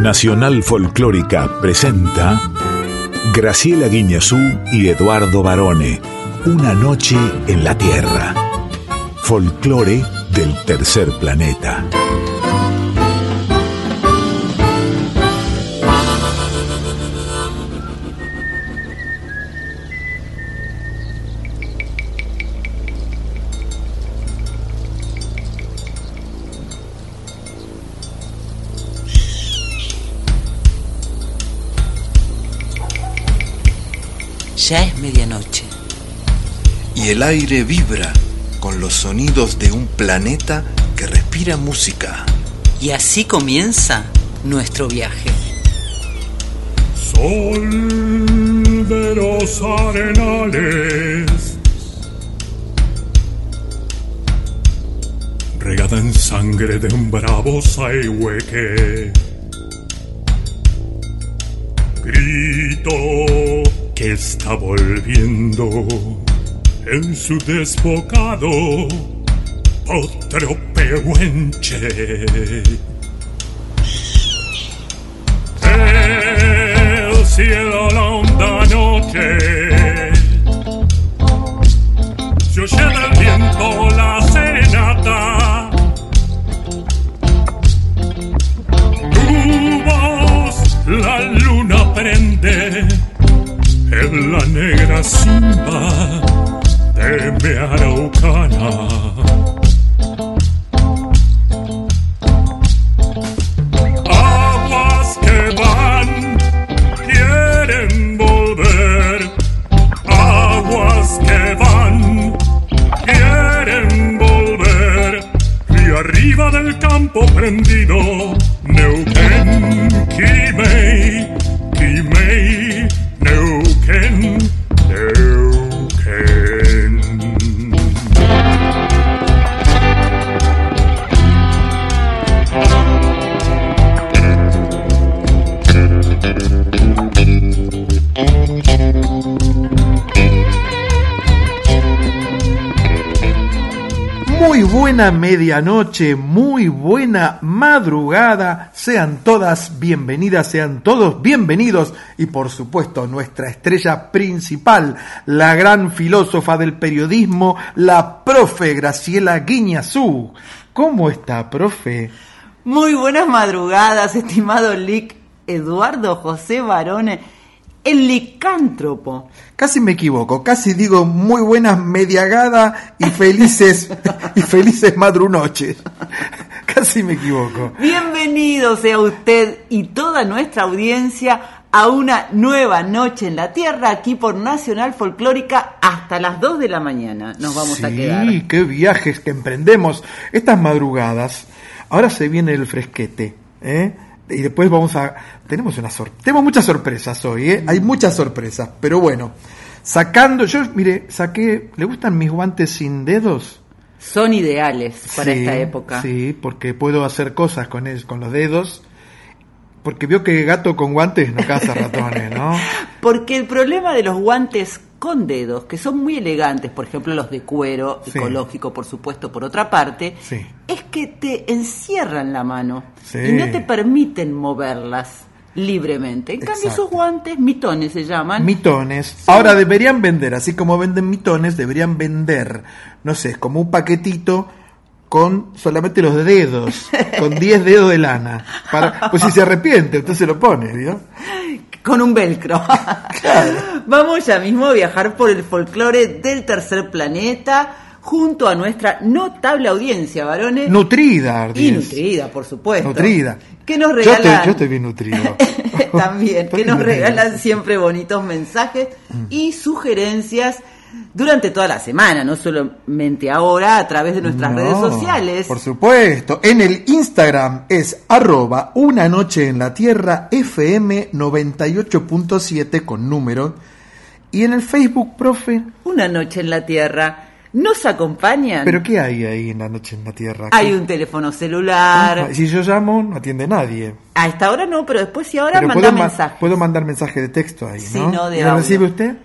Nacional Folclórica presenta Graciela Guiñazú y Eduardo Barone. Una noche en la Tierra. Folclore del tercer planeta. Ya es medianoche. Y el aire vibra con los sonidos de un planeta que respira música. Y así comienza nuestro viaje. Sol de los arenales. Regada en sangre de un bravo saihueque. Grito que está volviendo en su desbocado otro pehuenche. El cielo la honda noche se oye del viento la serenata. Tu voz la luna prende en la negra simba de mi araucana. Aguas que van, quieren volver. Aguas que van, quieren volver. Y arriba del campo prendido, Neuquén, Quimei, medianoche, muy buena madrugada. Sean todas bienvenidas, sean todos bienvenidos. Y por supuesto, nuestra estrella principal, la gran filósofa del periodismo, la profe Graciela Guiñazú. ¿Cómo está, profe? Muy buenas madrugadas, estimado Lic Eduardo José Barone, el licántropo. Casi me equivoco, casi digo muy buenas mediagada y felices y felices madrunoches. Casi me equivoco. Bienvenido sea usted y toda nuestra audiencia a una nueva noche en la Tierra aquí por Nacional Folclórica hasta las 2 de la mañana. Nos vamos a quedar. Sí, qué viajes que emprendemos. Estas madrugadas, ahora se viene el fresquete, ¿eh? Y después vamos a... Tenemos una sor... Tenemos muchas sorpresas hoy, ¿eh? Hay muchas sorpresas, pero bueno. Sacando, yo, mire, saqué... ¿Le gustan mis guantes sin dedos? Son ideales para Sí, esta época. Sí, porque puedo hacer cosas con, es- con los dedos. Porque vio que gato con guantes no caza ratones, ¿no? Porque el problema de los guantes con dedos, que son muy elegantes, por ejemplo los de cuero, Sí. ecológico por supuesto, por otra parte, Sí. es que te encierran la mano Sí. y no te permiten moverlas libremente. En cambio esos guantes, mitones se llaman, Mitones. Ahora deberían vender, así como venden mitones, deberían vender, no sé, como un paquetito con solamente los dedos, con 10 dedos de lana. Para, pues si se arrepiente, usted se lo pone, ¿vio? con un velcro. Vamos ya mismo a viajar por el folclore del tercer planeta junto a nuestra notable audiencia, varones. Nutrida, Y Ardis. nutrida, por supuesto. Nutrida. Que nos Yo regalan. estoy, yo estoy bien nutrido. También, Estoy que nos nutrido. regalan siempre bonitos mensajes y sugerencias durante toda la semana, no solamente ahora a través de nuestras No, redes sociales. Por supuesto. En el Instagram es arroba una noche en la tierra FM 98.7 con número. Y en el Facebook, profe. Una noche en la Tierra. Nos acompañan. ¿Pero qué hay ahí en la noche en la tierra? Hay un teléfono celular. Ah, Si yo llamo, no atiende nadie. A esta hora no, pero después sí ahora manda mensajes. puedo mandar mensaje de texto ahí, Sí, ¿no? no, de ¿Y lo recibe usted?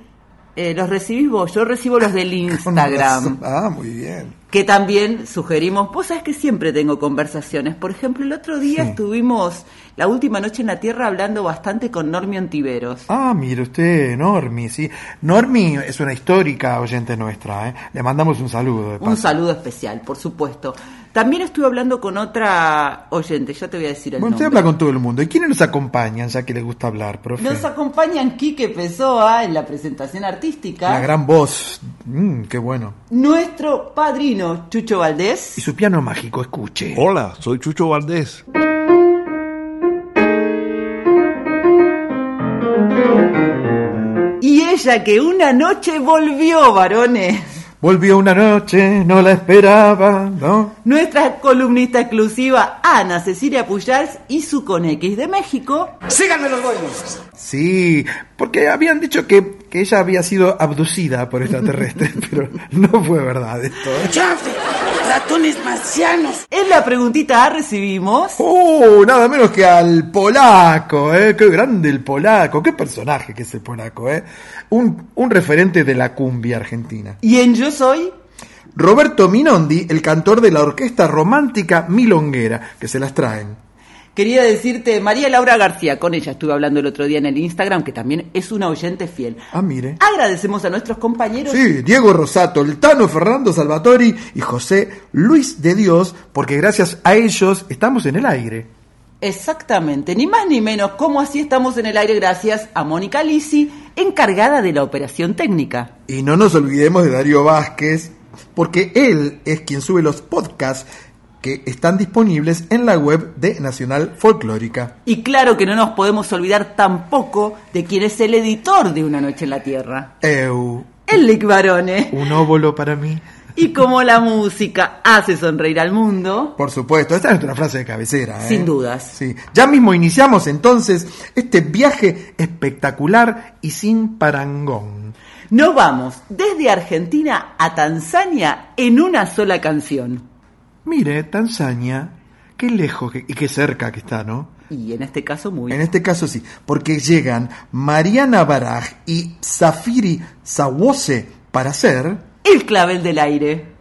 Eh, los recibís vos, yo recibo los del. Instagram. Ah, muy bien. que también sugerimos, vos sabés que siempre tengo conversaciones. Por ejemplo, el otro día Sí. estuvimos la última noche en la Tierra hablando bastante con Normio Ontiveros. Ah, mire usted, Normi, sí. Normi es una histórica oyente nuestra, ¿eh? Le mandamos un saludo. de Un saludo especial, por supuesto. También estuve hablando con otra oyente, ya te voy a decir el Bueno, usted habla con todo el mundo. ¿Y quiénes nos acompañan, ya que le gusta hablar, profe? Nos acompañan Quique Pessoa en la presentación artística. La gran voz. Mm, qué bueno. Nuestro padrino Chucho Valdés. Y su piano mágico, escuche. Hola, soy Chucho Valdés. Y ella que una noche volvió, varones. Volvió una noche, no la esperaba, ¿no? Nuestra columnista exclusiva Ana Cecilia Puyars y su con X de México. Sí, porque habían dicho que, que ella había sido abducida por extraterrestres, pero no fue verdad esto. ¿eh? ¡Ratones marcianos! En la preguntita A recibimos. ¡Oh! Nada menos que al polaco, ¿eh? ¡Qué grande el polaco! ¡Qué personaje que es el polaco, eh! Un, un referente de la cumbia argentina. Y en Yo Soy. Roberto Minondi, el cantor de la orquesta romántica Milonguera, que se las traen. Quería decirte, María Laura García, con ella estuve hablando el otro día en el Instagram, que también es una oyente fiel. Ah, mire. Agradecemos a nuestros compañeros. Sí, Diego Rosato, el Tano Fernando Salvatori y José Luis de Dios, porque gracias a ellos estamos en el aire. Exactamente, ni más ni menos, como así estamos en el aire gracias a Mónica Lisi, encargada de la operación técnica. Y no nos olvidemos de Darío Vázquez, porque él es quien sube los podcasts que están disponibles en la web de Nacional Folclórica. Y claro que no nos podemos olvidar tampoco de quien es el editor de Una Noche en la Tierra, Eu, el Lick Barone. un óvulo para mí. Y como la música hace sonreír al mundo, Por supuesto, esta es nuestra frase de cabecera. ¿eh? Sin dudas. Sí. Ya mismo iniciamos entonces este viaje espectacular y sin parangón. nos vamos desde Argentina a Tanzania en una sola canción. Mire, Tanzania, qué lejos que- y qué cerca que está, ¿no? Y en este caso muy... En este caso sí, porque llegan Mariana Baraj y Zafiri Sawose para hacer El clavel del aire.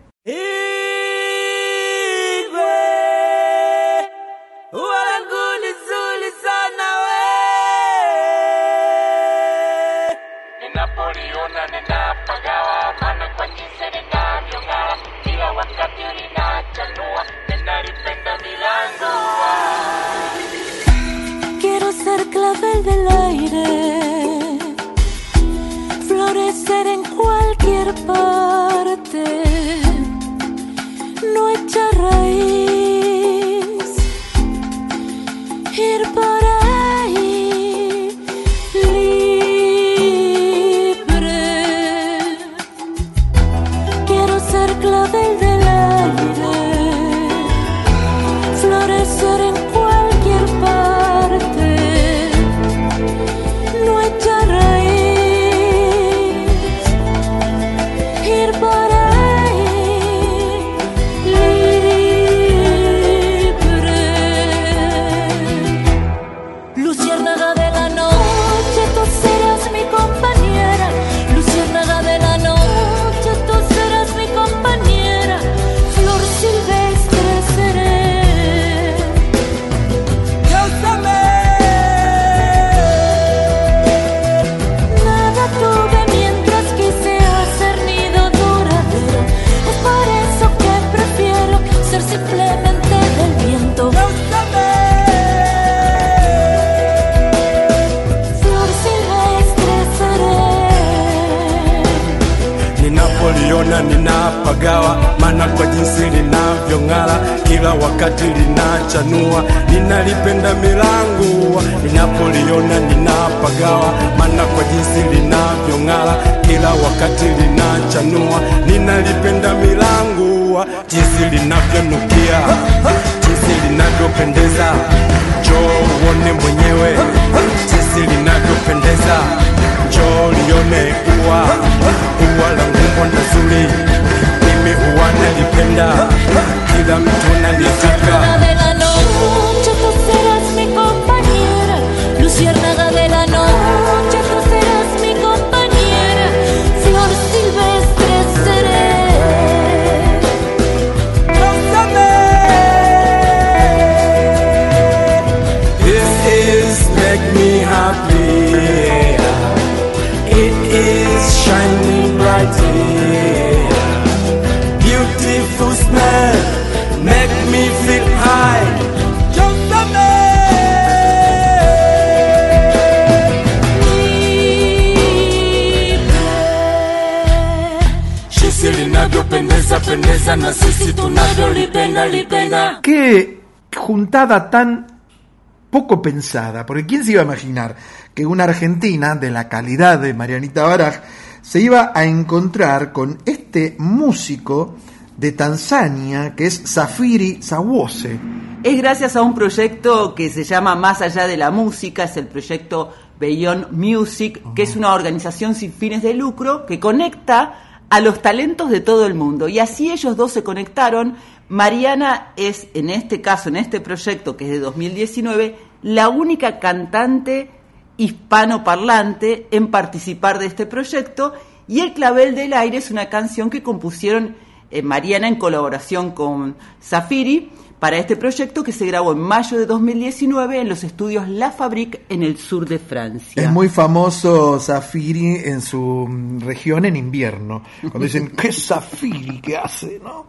Pensada, porque ¿quién se iba a imaginar que una argentina de la calidad de Marianita Baraj se iba a encontrar con este músico de Tanzania que es Safiri Sawose? Es gracias a un proyecto que se llama Más allá de la música, es el proyecto Beyond Music, que es una organización sin fines de lucro que conecta a los talentos de todo el mundo. Y así ellos dos se conectaron. Mariana es, en este caso, en este proyecto que es de 2019, la única cantante hispanoparlante en participar de este proyecto. Y El Clavel del Aire es una canción que compusieron eh, Mariana en colaboración con Zafiri para este proyecto que se grabó en mayo de 2019 en los estudios La Fabrique en el sur de Francia. Es muy famoso Zafiri en su mm, región en invierno. Cuando dicen, ¿qué Zafiri que hace? ¿no?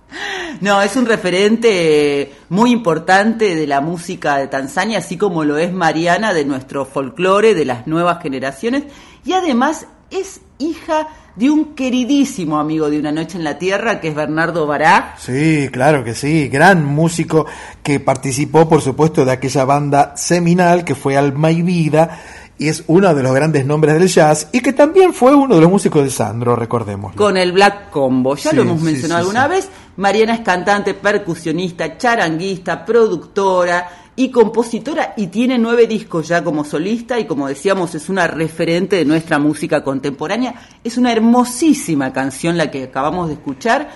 No, es un referente eh, muy importante de la música de Tanzania, así como lo es Mariana de nuestro folclore, de las nuevas generaciones, y además es hija de un queridísimo amigo de Una Noche en la Tierra, que es Bernardo Bará. Sí, claro que sí, gran músico que participó, por supuesto, de aquella banda seminal que fue Alma y Vida y es uno de los grandes nombres del jazz y que también fue uno de los músicos de Sandro, recordemos. Con el Black Combo, ya Sí, lo hemos mencionado sí, alguna vez. Mariana es cantante, percusionista, charanguista, productora y compositora y tiene nueve discos ya como solista y como decíamos es una referente de nuestra música contemporánea. Es una hermosísima canción la que acabamos de escuchar.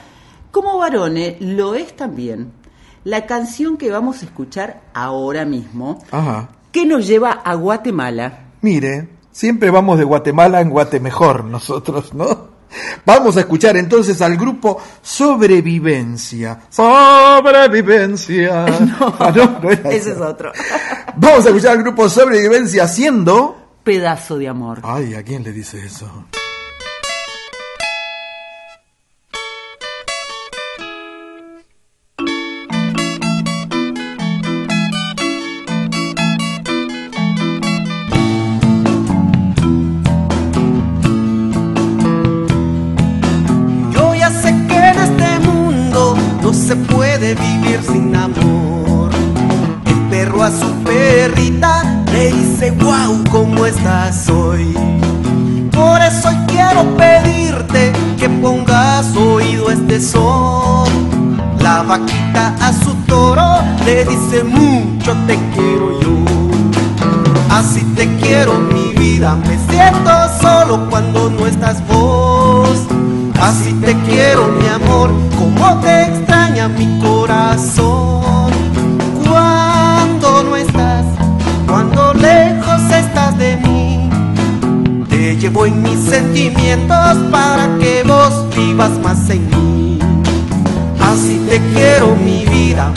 Como Barone lo es también la canción que vamos a escuchar ahora mismo, Ajá. que nos lleva a Guatemala. Mire, siempre vamos de Guatemala en Guatemejor nosotros, ¿no? Vamos a escuchar entonces al grupo Sobrevivencia. Sobrevivencia. Ah, no, no era Ese eso. es otro. Vamos a escuchar al grupo Sobrevivencia haciendo... Pedazo de amor. Ay, ¿a quién le dice eso? ¿Cómo estás hoy? Por eso quiero pedirte que pongas oído este son. La vaquita a su toro le dice, mucho te quiero yo. Así te quiero mi vida, me siento solo cuando no estás vos. Así te quiero mi amor, como te extraña mi corazón. Sentimientos para que vos vivas más en mí. Así te quiero mi vida,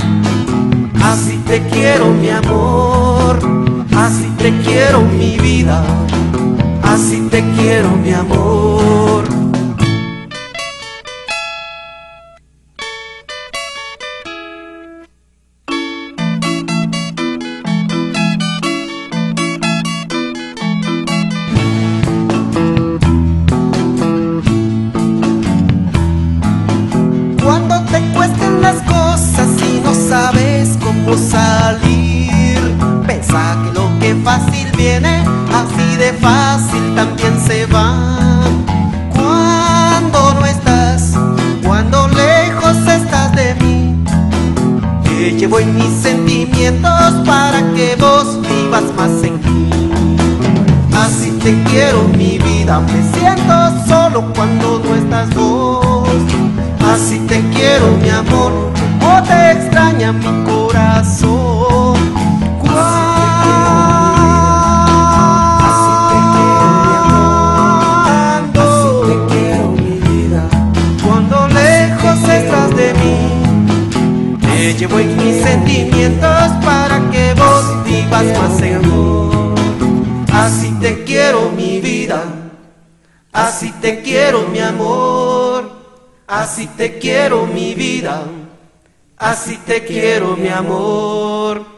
así te quiero mi amor, así te quiero mi vida, así te quiero mi amor. Así de fácil también se va. Cuando no estás, cuando lejos estás de mí, te llevo en mis sentimientos para que vos vivas más en mí. Así te quiero mi vida, me siento solo cuando no estás vos. Así te quiero mi amor, como te extraña mi corazón. En mis sentimientos para que vos vivas más en mí. Así te quiero mi vida, así te quiero mi amor, así te quiero mi vida, así te quiero mi amor.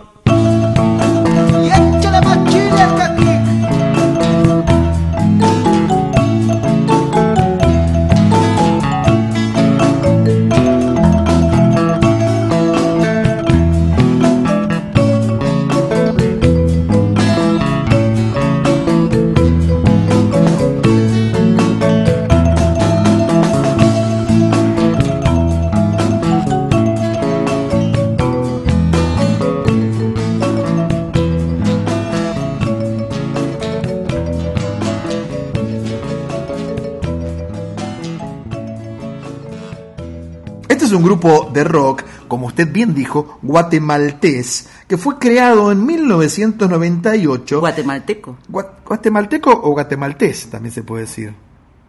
Grupo de rock, como usted bien dijo, guatemaltés, que fue creado en 1998. Guatemalteco. guatemalteco o guatemaltés, también se puede decir.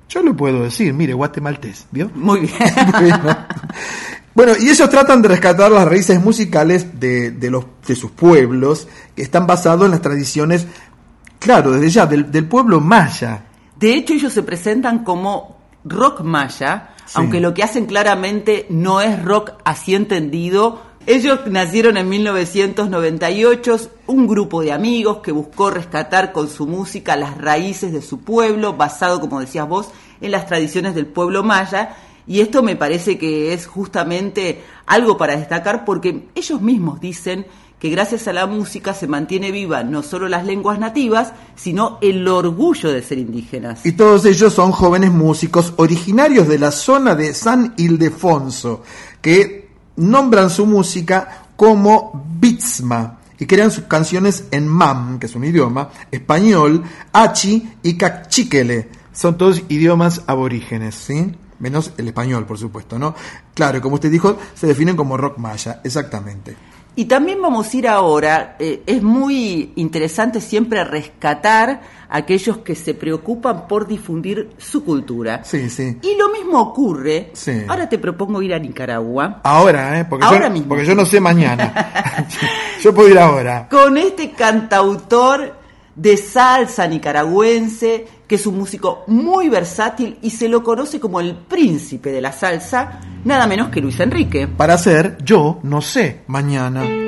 Yo lo puedo decir, mire, guatemaltés, ¿vio? Muy bien. bueno. y ellos tratan de rescatar las raíces musicales de, de, los, de sus pueblos, que están basados en las tradiciones, claro, desde ya, del, del pueblo maya. De hecho, ellos se presentan como rock maya, aunque lo que hacen claramente no es rock así entendido. Ellos nacieron en 1998, un grupo de amigos que buscó rescatar con su música las raíces de su pueblo, basado, como decías vos, en las tradiciones del pueblo maya. Y esto me parece que es justamente algo para destacar porque ellos mismos dicen que gracias a la música se mantiene viva no solo las lenguas nativas, sino el orgullo de ser indígenas. Y todos ellos son jóvenes músicos originarios de la zona de San Ildefonso, que nombran su música como Bitsma y crean sus canciones en mam, que es un idioma, español, achi y cachiquele. Son todos idiomas aborígenes, ¿sí? Menos el español, por supuesto, ¿no? Claro, como usted dijo, se definen como rock maya, exactamente. Y también vamos a ir ahora, eh, es muy interesante siempre rescatar a aquellos que se preocupan por difundir su cultura. Sí, sí. Y lo mismo ocurre, ahora te propongo ir a Nicaragua. Ahora, ¿eh? Porque, ahora yo, mismo. porque yo no sé mañana. yo puedo ir ahora. Con este cantautor de salsa nicaragüense, que es un músico muy versátil y se lo conoce como el príncipe de la salsa, nada menos que Luis Enrique. Para hacer Yo no sé mañana.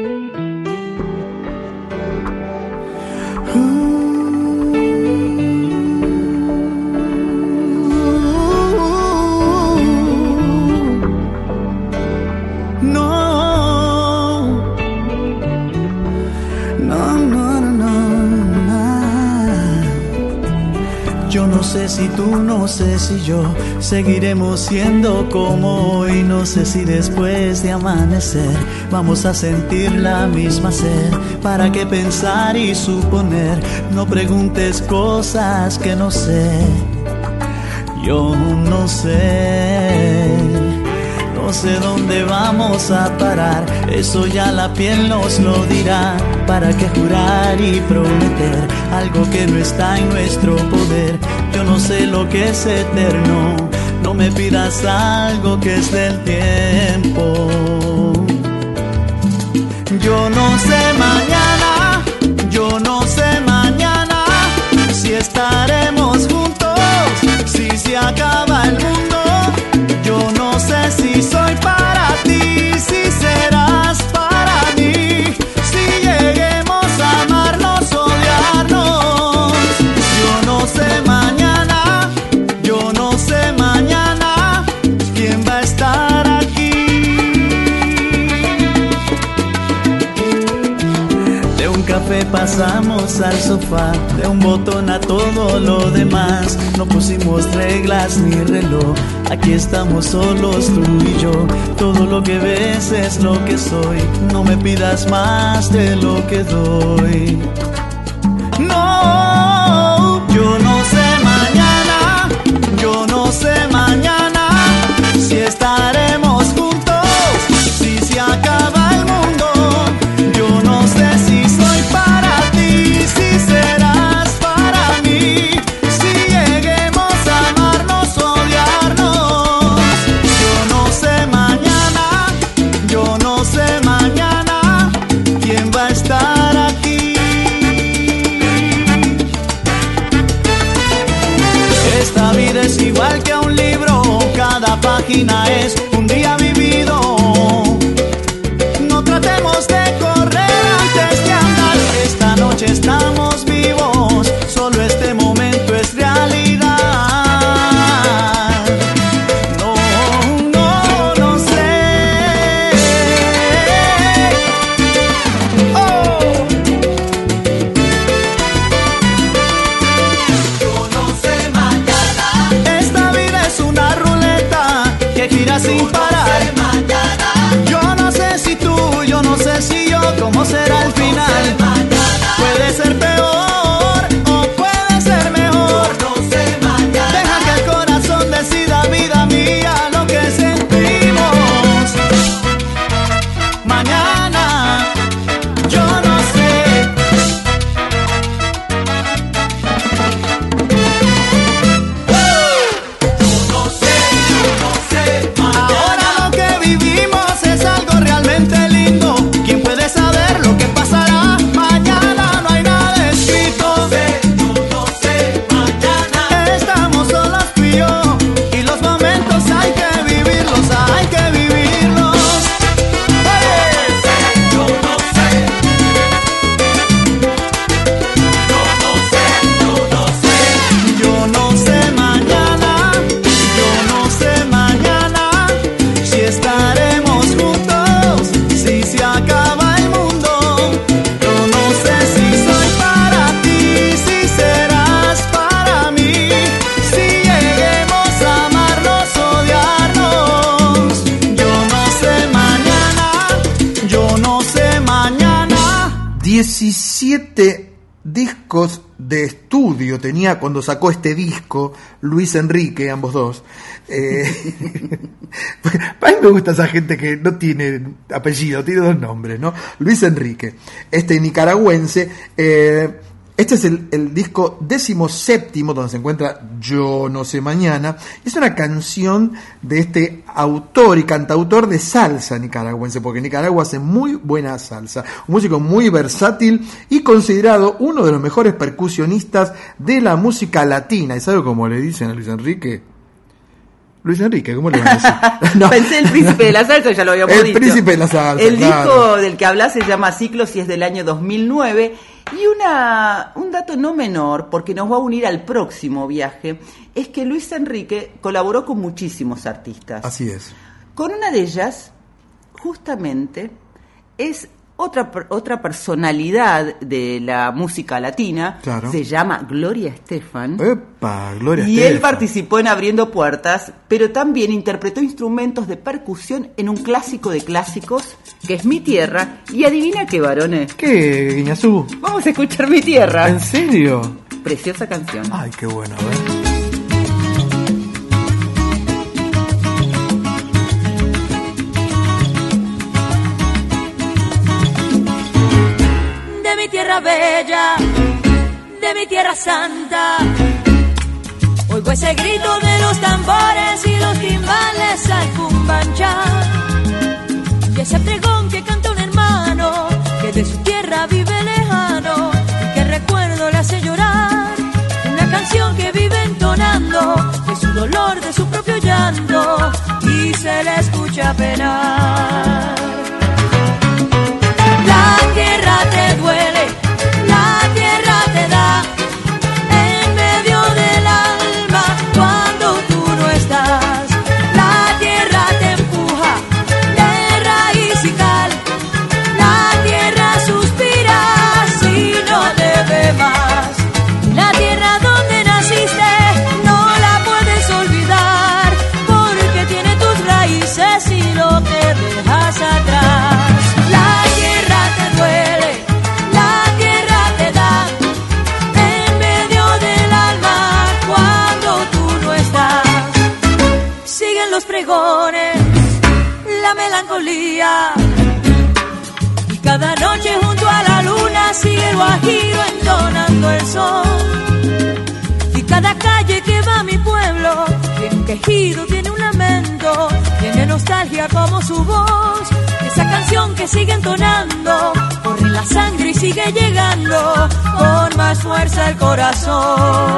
Si tú, no sé si yo seguiremos siendo como hoy. No sé si después de amanecer vamos a sentir la misma sed. ¿Para qué pensar y suponer? No preguntes cosas que no sé. Yo no sé. No sé dónde vamos a parar, eso ya la piel nos lo dirá. ¿Para qué jurar y prometer algo que no está en nuestro poder? Yo no sé lo que es eterno, no me pidas algo que es del tiempo. Yo no sé pasamos al sofá, de un botón a todo lo demás. No pusimos reglas ni reloj, aquí estamos solos tú y yo. Todo lo que ves es lo que soy, no me pidas más de lo que doy. No, yo no sé mañana, yo no sé mañana cuando sacó este disco Luis Enrique, ambos dos. Eh, a mí me gusta esa gente que no tiene apellido, tiene dos nombres, ¿no? Luis Enrique, este nicaragüense. eh, este es el, el disco décimo séptimo donde se encuentra Yo no sé mañana. Es una canción de este autor y cantautor de salsa nicaragüense, porque Nicaragua hace muy buena salsa. Un músico muy versátil y considerado uno de los mejores percusionistas de la música latina. ¿Y sabe cómo le dicen a Luis Enrique? Luis Enrique, ¿cómo le van a decir? No. Pensé el príncipe de la salsa, ya lo habíamos El dicho. príncipe de la salsa, El claro. disco del que hablas se llama Ciclos y es del año 2009. Y una, un dato no menor, porque nos va a unir al próximo viaje, es que Luis Enrique colaboró con muchísimos artistas. Así es. Con una de ellas, justamente, es otra, otra personalidad de la música latina. Claro. Se llama Gloria Estefan. Epa, Gloria Y él participó en Abriendo Puertas, pero también interpretó instrumentos de percusión en un clásico de clásicos, que es Mi Tierra. Y adivina qué, varones. ¿Qué, Guiñazú? Vamos a escuchar Mi Tierra. ¿En serio? Preciosa canción. Ay, qué bueno, a ver. Bella, de mi tierra santa. Oigo ese grito de los tambores y los timbales al cumbanchar. Y ese pregón que canta un hermano que de su tierra vive lejano y que recuerdo le hace llorar. Una canción que vive entonando de su dolor, de su propio llanto y se le escucha penar. Guajiro entonando el sol. Y cada calle que va a mi pueblo tiene un quejido, tiene un lamento, tiene nostalgia como su voz. Esa canción que sigue entonando, corre la sangre y sigue llegando con más fuerza el corazón.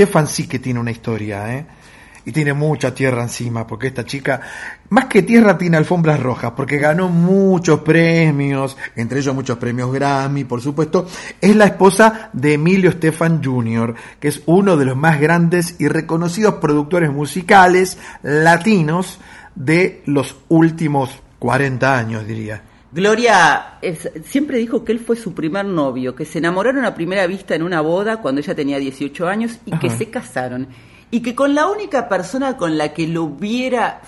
Estefan sí que tiene una historia, ¿eh? Y tiene mucha tierra encima, porque esta chica, más que tierra, tiene alfombras rojas, porque ganó muchos premios, entre ellos muchos premios Grammy, por supuesto. Es la esposa de Emilio Estefan Jr., que es uno de los más grandes y reconocidos productores musicales latinos de los últimos 40 años, diría. Gloria es- siempre dijo que él fue su primer novio, que se enamoraron a primera vista en una boda cuando ella tenía 18 años y que se casaron. Y que con la única persona con la que lo hubiera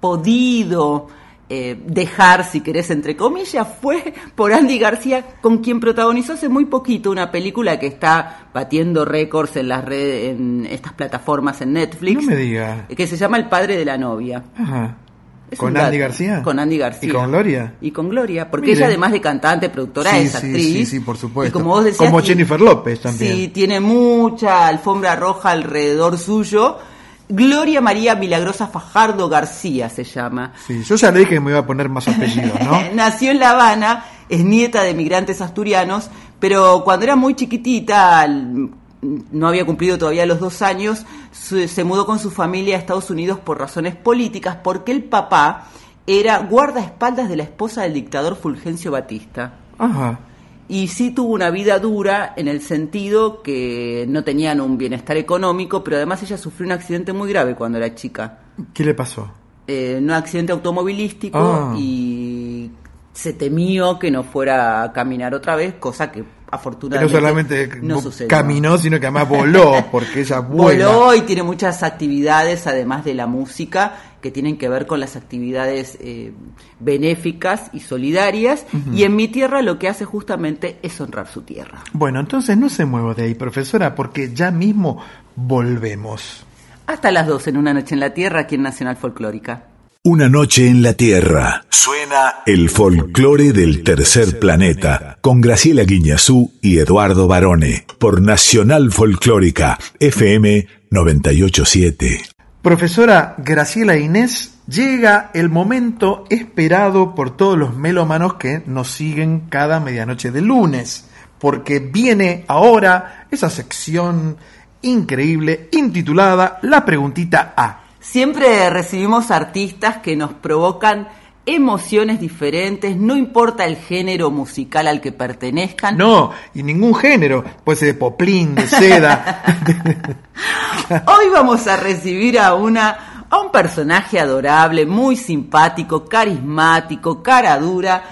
podido eh, dejar, si querés, entre comillas, fue por Andy García, con quien protagonizó hace muy poquito una película que está batiendo récords en las redes, en estas plataformas en Netflix, No me diga. que se llama El padre de la novia. Ajá. Es ¿Con Andy. García? Con Andy García. ¿Y con Gloria? Y con Gloria, porque Mire. ella además de cantante, productora, Sí, es sí, actriz. sí, sí, por supuesto. Y como vos decías, Como Jennifer López también. Sí, tiene mucha alfombra roja alrededor suyo. Gloria María Milagrosa Fajardo García se llama. Sí, yo ya le dije que me iba a poner más apellidos, ¿no? Nació en La Habana, es nieta de migrantes asturianos, pero cuando era muy chiquitita, no había cumplido todavía los dos años, se mudó con su familia a Estados Unidos por razones políticas, porque el papá era guardaespaldas de la esposa del dictador Fulgencio Batista. Ajá. Y sí tuvo una vida dura en el sentido que no tenían un bienestar económico, pero además ella sufrió un accidente muy grave cuando era chica ¿Qué le pasó? eh, un accidente automovilístico Ah. y se temió que no fuera a caminar otra vez, cosa Que afortunadamente no solamente no sucedió. caminó, sino que además voló, porque ella vuela. Voló y tiene muchas actividades, además de la música, que tienen que ver con las actividades eh, benéficas y solidarias. Y en mi tierra lo que hace justamente es honrar su tierra. Bueno, entonces no se mueva de ahí, profesora, porque ya mismo volvemos. Hasta las 12 en una noche en la tierra aquí en Nacional Folclórica. Una noche en la Tierra. Suena el folclore del tercer planeta con Graciela Guiñazú y Eduardo Barone por Nacional Folclórica FM 987. Profesora Graciela Inés, llega el momento esperado por todos los melómanos que nos siguen cada medianoche de lunes, porque viene ahora esa sección increíble intitulada La preguntita A. Siempre recibimos artistas que nos provocan emociones diferentes, no importa el género musical al que pertenezcan. No, y ningún género, puede ser de poplín, de seda. Hoy vamos a recibir a una a un personaje adorable, muy simpático, carismático, cara dura,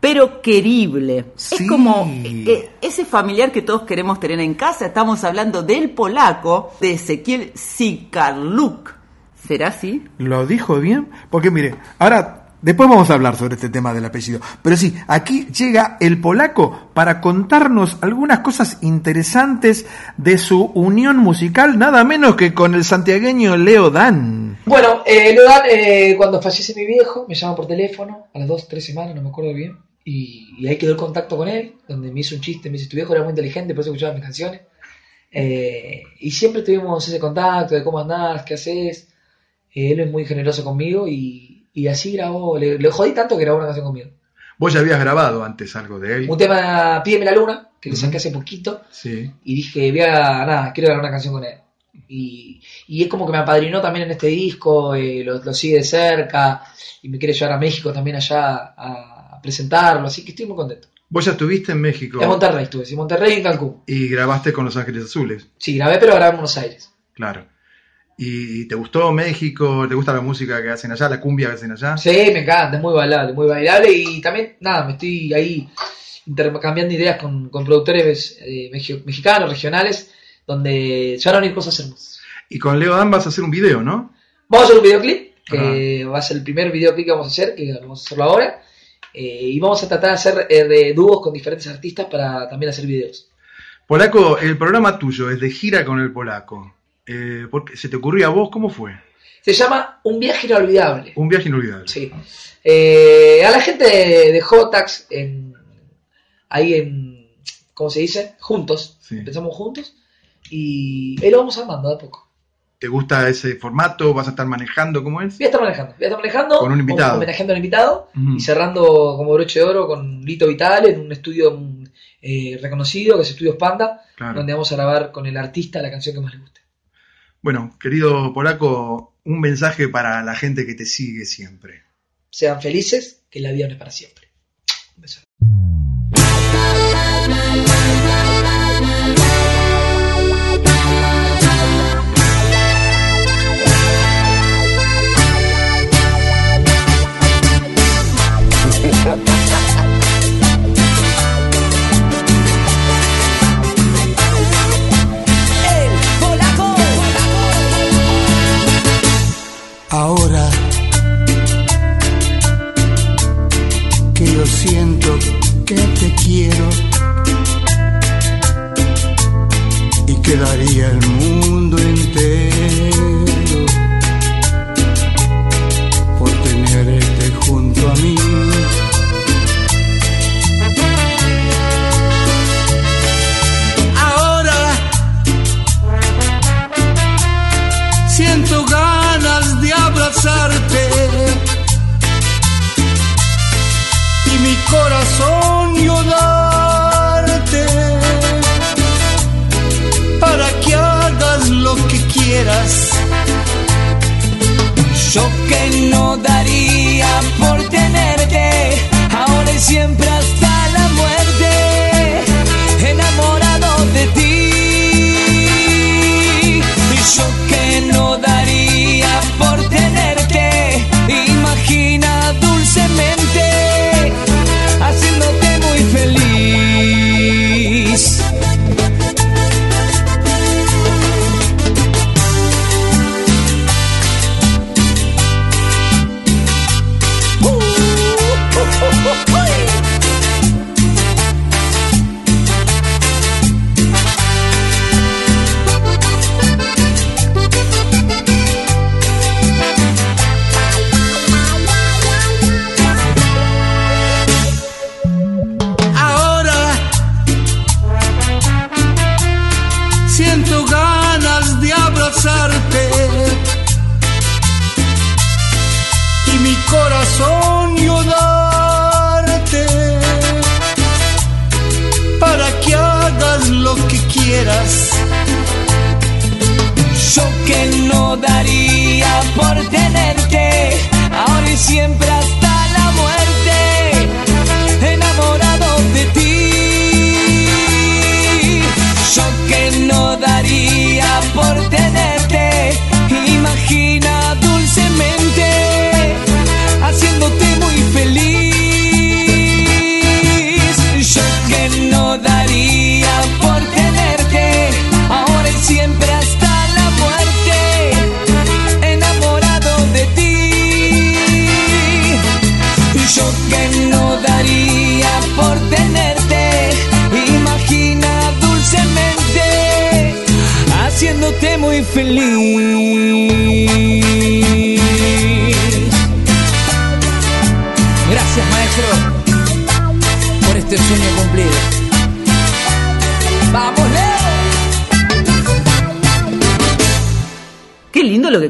pero querible. Es como eh, ese familiar que todos queremos tener en casa. Estamos hablando del polaco, de Ezequiel Sikarluk. ¿Será así? ¿Lo dijo bien? Porque mire, ahora después vamos a hablar sobre este tema del apellido. Pero sí, aquí llega el polaco para contarnos algunas cosas interesantes de su unión musical, nada menos que con el santiagueño Leo Dan. Bueno, eh, Leodan, eh, cuando fallece mi viejo, me llama por teléfono a las dos, tres semanas, no me acuerdo bien. Y, y ahí quedó el contacto con él, donde me hizo un chiste, me dice, tu viejo era muy inteligente, por eso escuchaba mis canciones. Eh, y siempre tuvimos ese contacto de cómo andás, qué haces. Él es muy generoso conmigo y, y así grabó, le, le jodí tanto que grabó una canción conmigo. Vos ya habías grabado antes algo de él. Un tema, Pídeme la luna, que le saqué hace poquito. Sí. y dije, voy a, nada, quiero grabar una canción con él. Y, y es como que me apadrinó también en este disco, eh, lo, lo sigue de cerca y me quiere llevar a México también allá a, a presentarlo, así que estoy muy contento. Vos ya estuviste en México. En Monterrey estuve, sí, Monterrey y en Cancún. Y grabaste con Los Ángeles Azules. Sí, grabé, pero grabé en Buenos Aires. Claro. ¿Y te gustó México? ¿Te gusta la música que hacen allá, la cumbia que hacen allá? Sí, me encanta, es muy bailable, muy bailable y también, nada, me estoy ahí intercambiando ideas con, con productores eh, mexi- mexicanos, regionales, donde se van a unir cosas hermosas. Y con Leo Dan vas a hacer un video, ¿no? Vamos a hacer un videoclip, que va a ser el primer videoclip que vamos a hacer, que vamos a hacerlo ahora. eh, y vamos a tratar de hacer eh, de dúos con diferentes artistas para también hacer videos. Polaco, el programa tuyo es de gira con el polaco. Eh, ¿por qué? ¿Se te ocurrió a vos? ¿Cómo fue? Se llama Un viaje inolvidable. Un viaje inolvidable. Sí. Eh, a la gente de, de Jotax, en, ahí en, ¿cómo se dice? Juntos. Empezamos juntos y ahí lo vamos armando de a poco. ¿Te gusta ese formato? ¿Vas a estar manejando? ¿Cómo es? Voy a estar manejando, voy a estar manejando. Con un invitado. Homenajeando al invitado Ujú. y cerrando como broche de oro con Lito Vital en un estudio en, eh, reconocido, que es Estudios Panda, Claro. donde vamos a grabar con el artista la canción que más le guste. Bueno, querido polaco, un mensaje para la gente que te sigue siempre. Sean felices, que la vida no es para siempre. Un beso.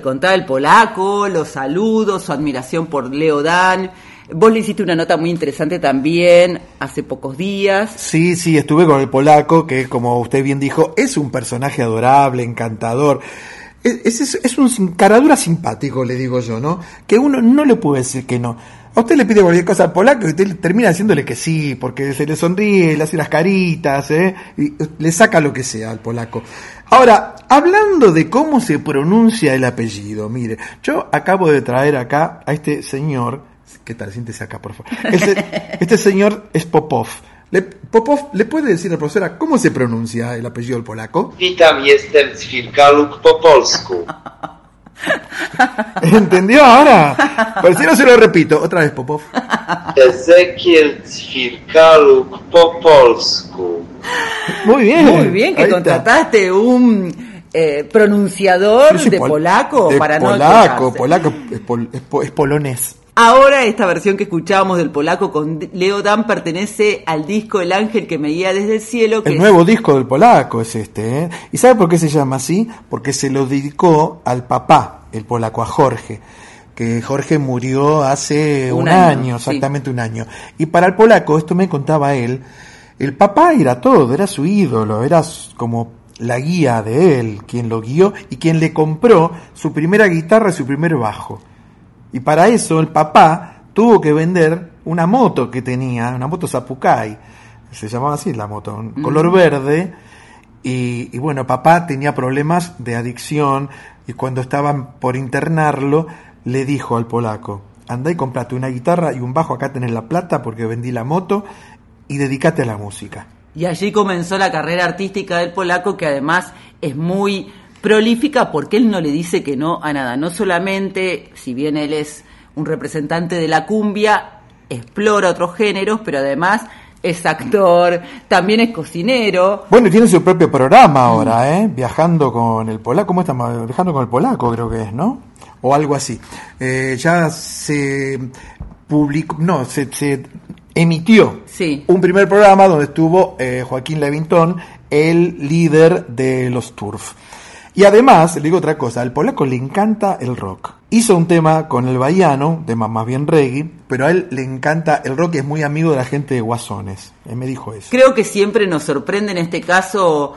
Contaba el polaco, los saludos, su admiración por Leo Dan. Vos le hiciste una nota muy interesante también hace pocos días. Sí, sí, estuve con el polaco, que como usted bien dijo, es un personaje adorable, encantador. Es, es, un caradura simpático, le digo yo, ¿no? Que uno no le puede decir que no. A usted le pide cualquier cosa al polaco y usted termina haciéndole que sí, porque se le sonríe, le hace las caritas, ¿eh? y le saca lo que sea al polaco. Ahora, hablando de cómo se pronuncia el apellido, mire, yo acabo de traer acá a este señor, ¿qué tal? Siéntese acá, por favor. Este, este señor es Popov. Le, Popov, ¿le puede decir a la profesora cómo se pronuncia el apellido del polaco? Witam, jestem Ćwirkaluk po polsku. ¿Entendió ahora? Pero si no se lo repito, otra vez, Popov. Ezekiel Ćwirkaluk po polsku. Muy bien. Muy bien que contrataste un eh, pronunciador Sí, sí, de pol- polaco de para no polaco, polaco es, pol- es po- es polonés. Ahora esta versión que escuchábamos del polaco con Leo Dan pertenece al disco El ángel que me guía desde el cielo. Que El es- nuevo disco del polaco es este, ¿eh? ¿Y sabe por qué se llama así? Porque se lo dedicó al papá, el polaco, a Jorge. Que Jorge murió hace un, Un año, año, sí. exactamente un año. Y para el polaco, esto me contaba él, el papá era todo, era su ídolo, era como la guía de él, quien lo guió y quien le compró su primera guitarra y su primer bajo. Y para eso el papá tuvo que vender una moto que tenía, una moto Zapucay, se llamaba así la moto, un color verde. Y, y, bueno, papá tenía problemas de adicción y cuando estaban por internarlo, le dijo al polaco, andá y comprate una guitarra y un bajo, acá tenés la plata porque vendí la moto y dedícate a la música. Y allí comenzó la carrera artística del polaco, que además es muy prolífica porque él no le dice que no a nada. No solamente, si bien él es un representante de la cumbia, explora otros géneros, pero además es actor, también es cocinero. Bueno, y tiene su propio programa ahora, ¿eh? Viajando con el polaco, ¿cómo estamos? Viajando con el polaco creo que es, ¿no? O algo así. Eh, ya se publicó, no, se, se emitió sí. un primer programa donde estuvo eh, Joaquín Levington, el líder de los Turf. Y además, le digo otra cosa, al polaco le encanta el rock. Hizo un tema con el baiano, tema más bien reggae, pero a él le encanta el rock y es muy amigo de la gente de Guasones. Él me dijo eso. Creo que siempre nos sorprende en este caso,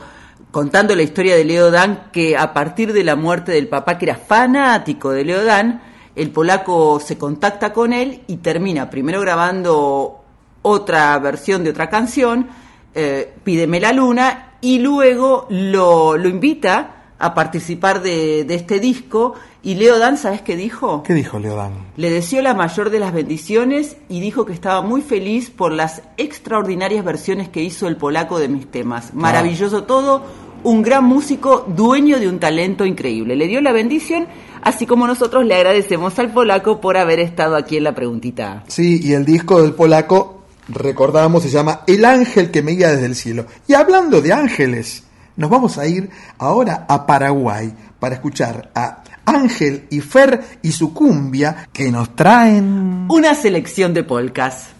contando la historia de Leo Dan, que a partir de la muerte del papá, que era fanático de Leo Dan, el polaco se contacta con él y termina primero grabando otra versión de otra canción, eh, Pídeme la luna, y luego lo, lo invita a participar de, de, este disco. Y Leo Dan, ¿sabes qué dijo? ¿Qué dijo Leo Dan? Le deseó la mayor de las bendiciones y dijo que estaba muy feliz por las extraordinarias versiones que hizo el polaco de mis temas. Maravilloso todo, un gran músico, dueño de un talento increíble. Le dio la bendición, así como nosotros le agradecemos al polaco por haber estado aquí en la preguntita. Sí, y el disco del polaco, recordamos, se llama El ángel que me guía desde el cielo. Y hablando de ángeles, nos vamos a ir ahora a Paraguay para escuchar a Ángel y Fer y su cumbia que nos traen una selección de polcas.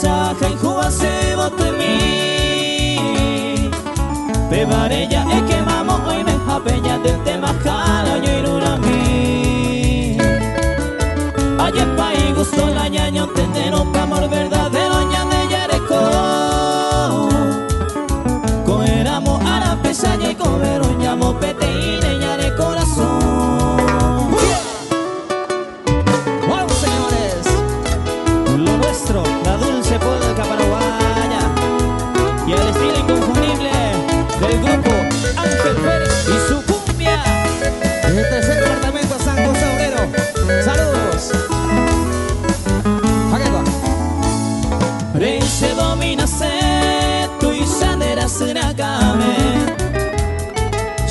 Penesa Jain jua se bote mi Pebarella e que mamo hoy me japeña del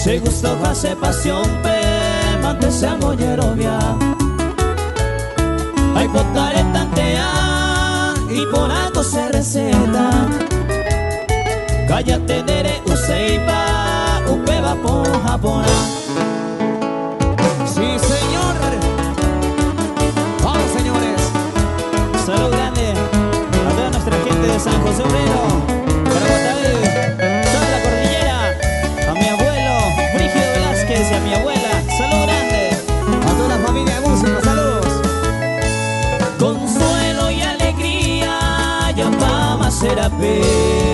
Se gustó hace pasión pe mante se amoyerovia. Hay potare tantea y por algo se receta. Cállate dere useipa, upeba por japona. Sí, señor. Vamos, señores. Salud grande a toda nuestra gente de San José Obrero, vamos será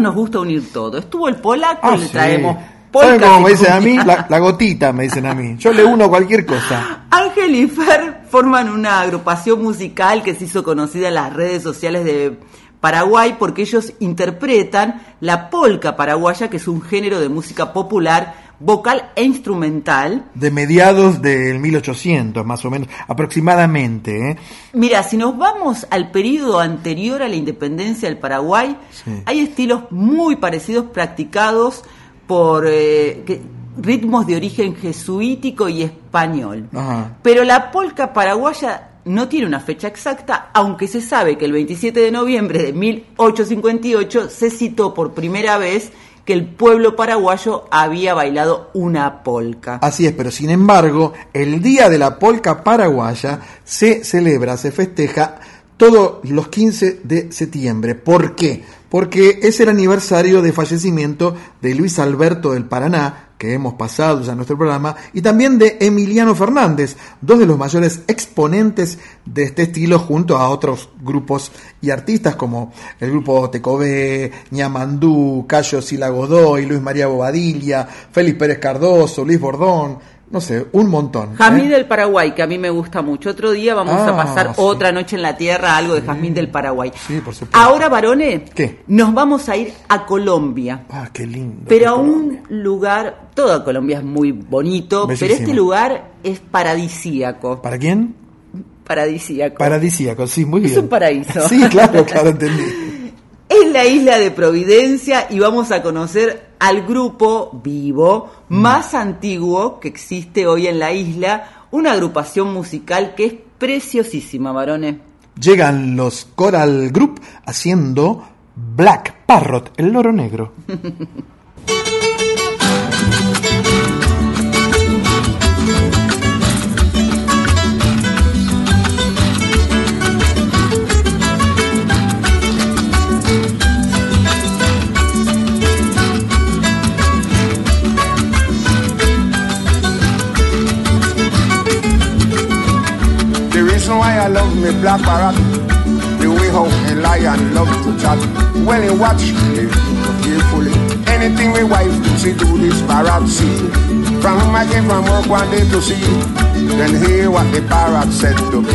nos gusta unir todo. Estuvo el polaco Ah, y le sí. traemos ¿Saben cómo me dicen a mí? La, la gotita, me dicen a mí. Yo le uno cualquier cosa. Ángel y Fer forman una agrupación musical que se hizo conocida en las redes sociales de Paraguay porque ellos interpretan la polca paraguaya, que es un género de música popular vocal e instrumental. De mediados del 1800, más o menos, aproximadamente. ¿eh? Mira, si nos vamos al periodo anterior a la independencia del Paraguay, Sí. hay estilos muy parecidos practicados por eh, que- ritmos de origen jesuítico y español. Ajá. Pero la polca paraguaya no tiene una fecha exacta, aunque se sabe que el 27 de noviembre de 1858 se citó por primera vez que el pueblo paraguayo había bailado una polca. Así es, pero sin embargo, el Día de la Polca Paraguaya se celebra, se festeja todos los 15 de septiembre. ¿Por qué? Porque es el aniversario de fallecimiento de Luis Alberto del Paraná, que hemos pasado ya en nuestro programa, y también de Emiliano Fernández, dos de los mayores exponentes de este estilo junto a otros grupos y artistas como el grupo Tecobé, Ñamandú, Cayo Sila Godoy, Luis María Bobadilla, Félix Pérez Cardoso, Luis Bordón, no sé, un montón. Jazmín ¿eh? del Paraguay, que a mí me gusta mucho. Otro día vamos Ah, a pasar sí. otra noche en la tierra, algo de Jazmín del Paraguay. Sí, por supuesto. Ahora, varones, ¿Qué? nos vamos a ir a Colombia. Ah, qué lindo. Pero a un lugar, toda Colombia es muy bonito, pero Bellísimo. este lugar es paradisíaco. ¿Para quién? Paradisíaco. Paradisíaco, sí, muy bien. Es un paraíso. Sí, claro, claro, entendí. Es la isla de Providencia y vamos a conocer al grupo vivo Mm. más antiguo que existe hoy en la isla, una agrupación musical que es preciosísima, varones. Llegan los Coral Group haciendo Black Parrot, el loro negro. I love me black parrot, the way how a lion love to chat. When you watch me carefully, anything my wife do, she do this parrot see. From home I came from work one day to see, then hear what the parrot said to me.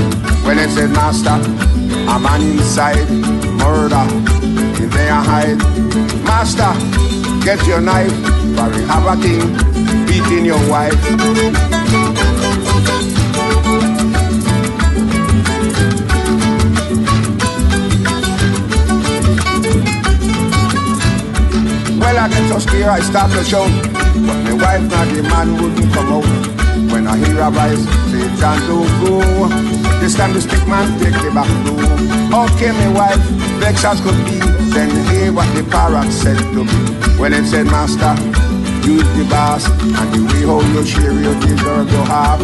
When it said, Master, a man inside, murder, in there hide. Master, get your knife, for we have a king, beating your wife. Well, I get so scared I start the show. But my wife, not the man, wouldn't come out. When I hear a voice, say, John, don't go. This time the stick man take the back door. Okay, my wife, vex as could be. Then hear what the parrot said to me. When it said, Master, you the boss. And the way how you share your deserve you have.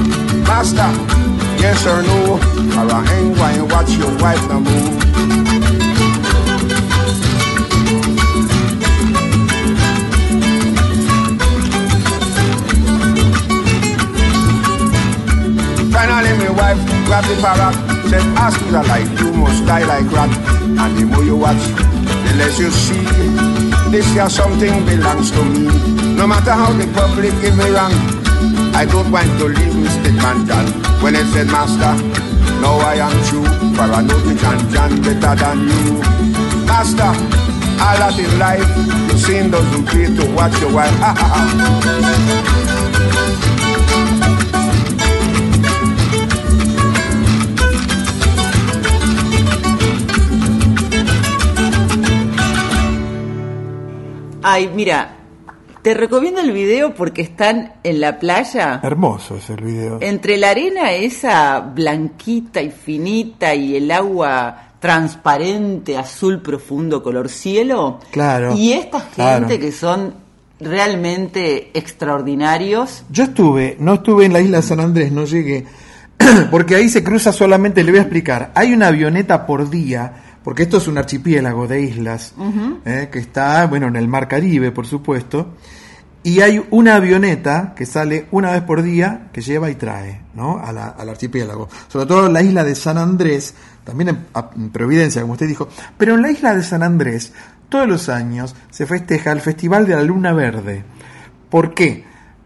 Master, yes or no? Or I ain't going to watch your wife no move. Finally, my wife grabbed the parrot, said, Ask me that light, you must die like rat. And the more you watch, the less you see. This year something belongs to me. No matter how the public give me wrong, I don't want to leave Mr. Man John. When I said, Master, now I am true, for I know the John John better than you. Master, all that in life, you sin doesn't pay to watch your wife. Ay, mira, te recomiendo el video porque están en la playa. Hermoso es el video. Entre la arena esa blanquita y finita y el agua transparente, azul profundo, color cielo. Claro, Y esta gente claro. que son realmente extraordinarios. Yo estuve, no estuve en la isla de San Andrés, no llegué, porque ahí se cruza solamente, le voy a explicar, hay una avioneta por día, porque esto es un archipiélago de islas, eh, que está, bueno, en el mar Caribe, por supuesto, y hay una avioneta que sale una vez por día que lleva y trae, ¿no? A la- al archipiélago. Sobre todo en la isla de San Andrés, también en, en Providencia, como usted dijo, pero en la isla de San Andrés, todos los años se festeja el Festival de la Luna Verde. ¿Por qué?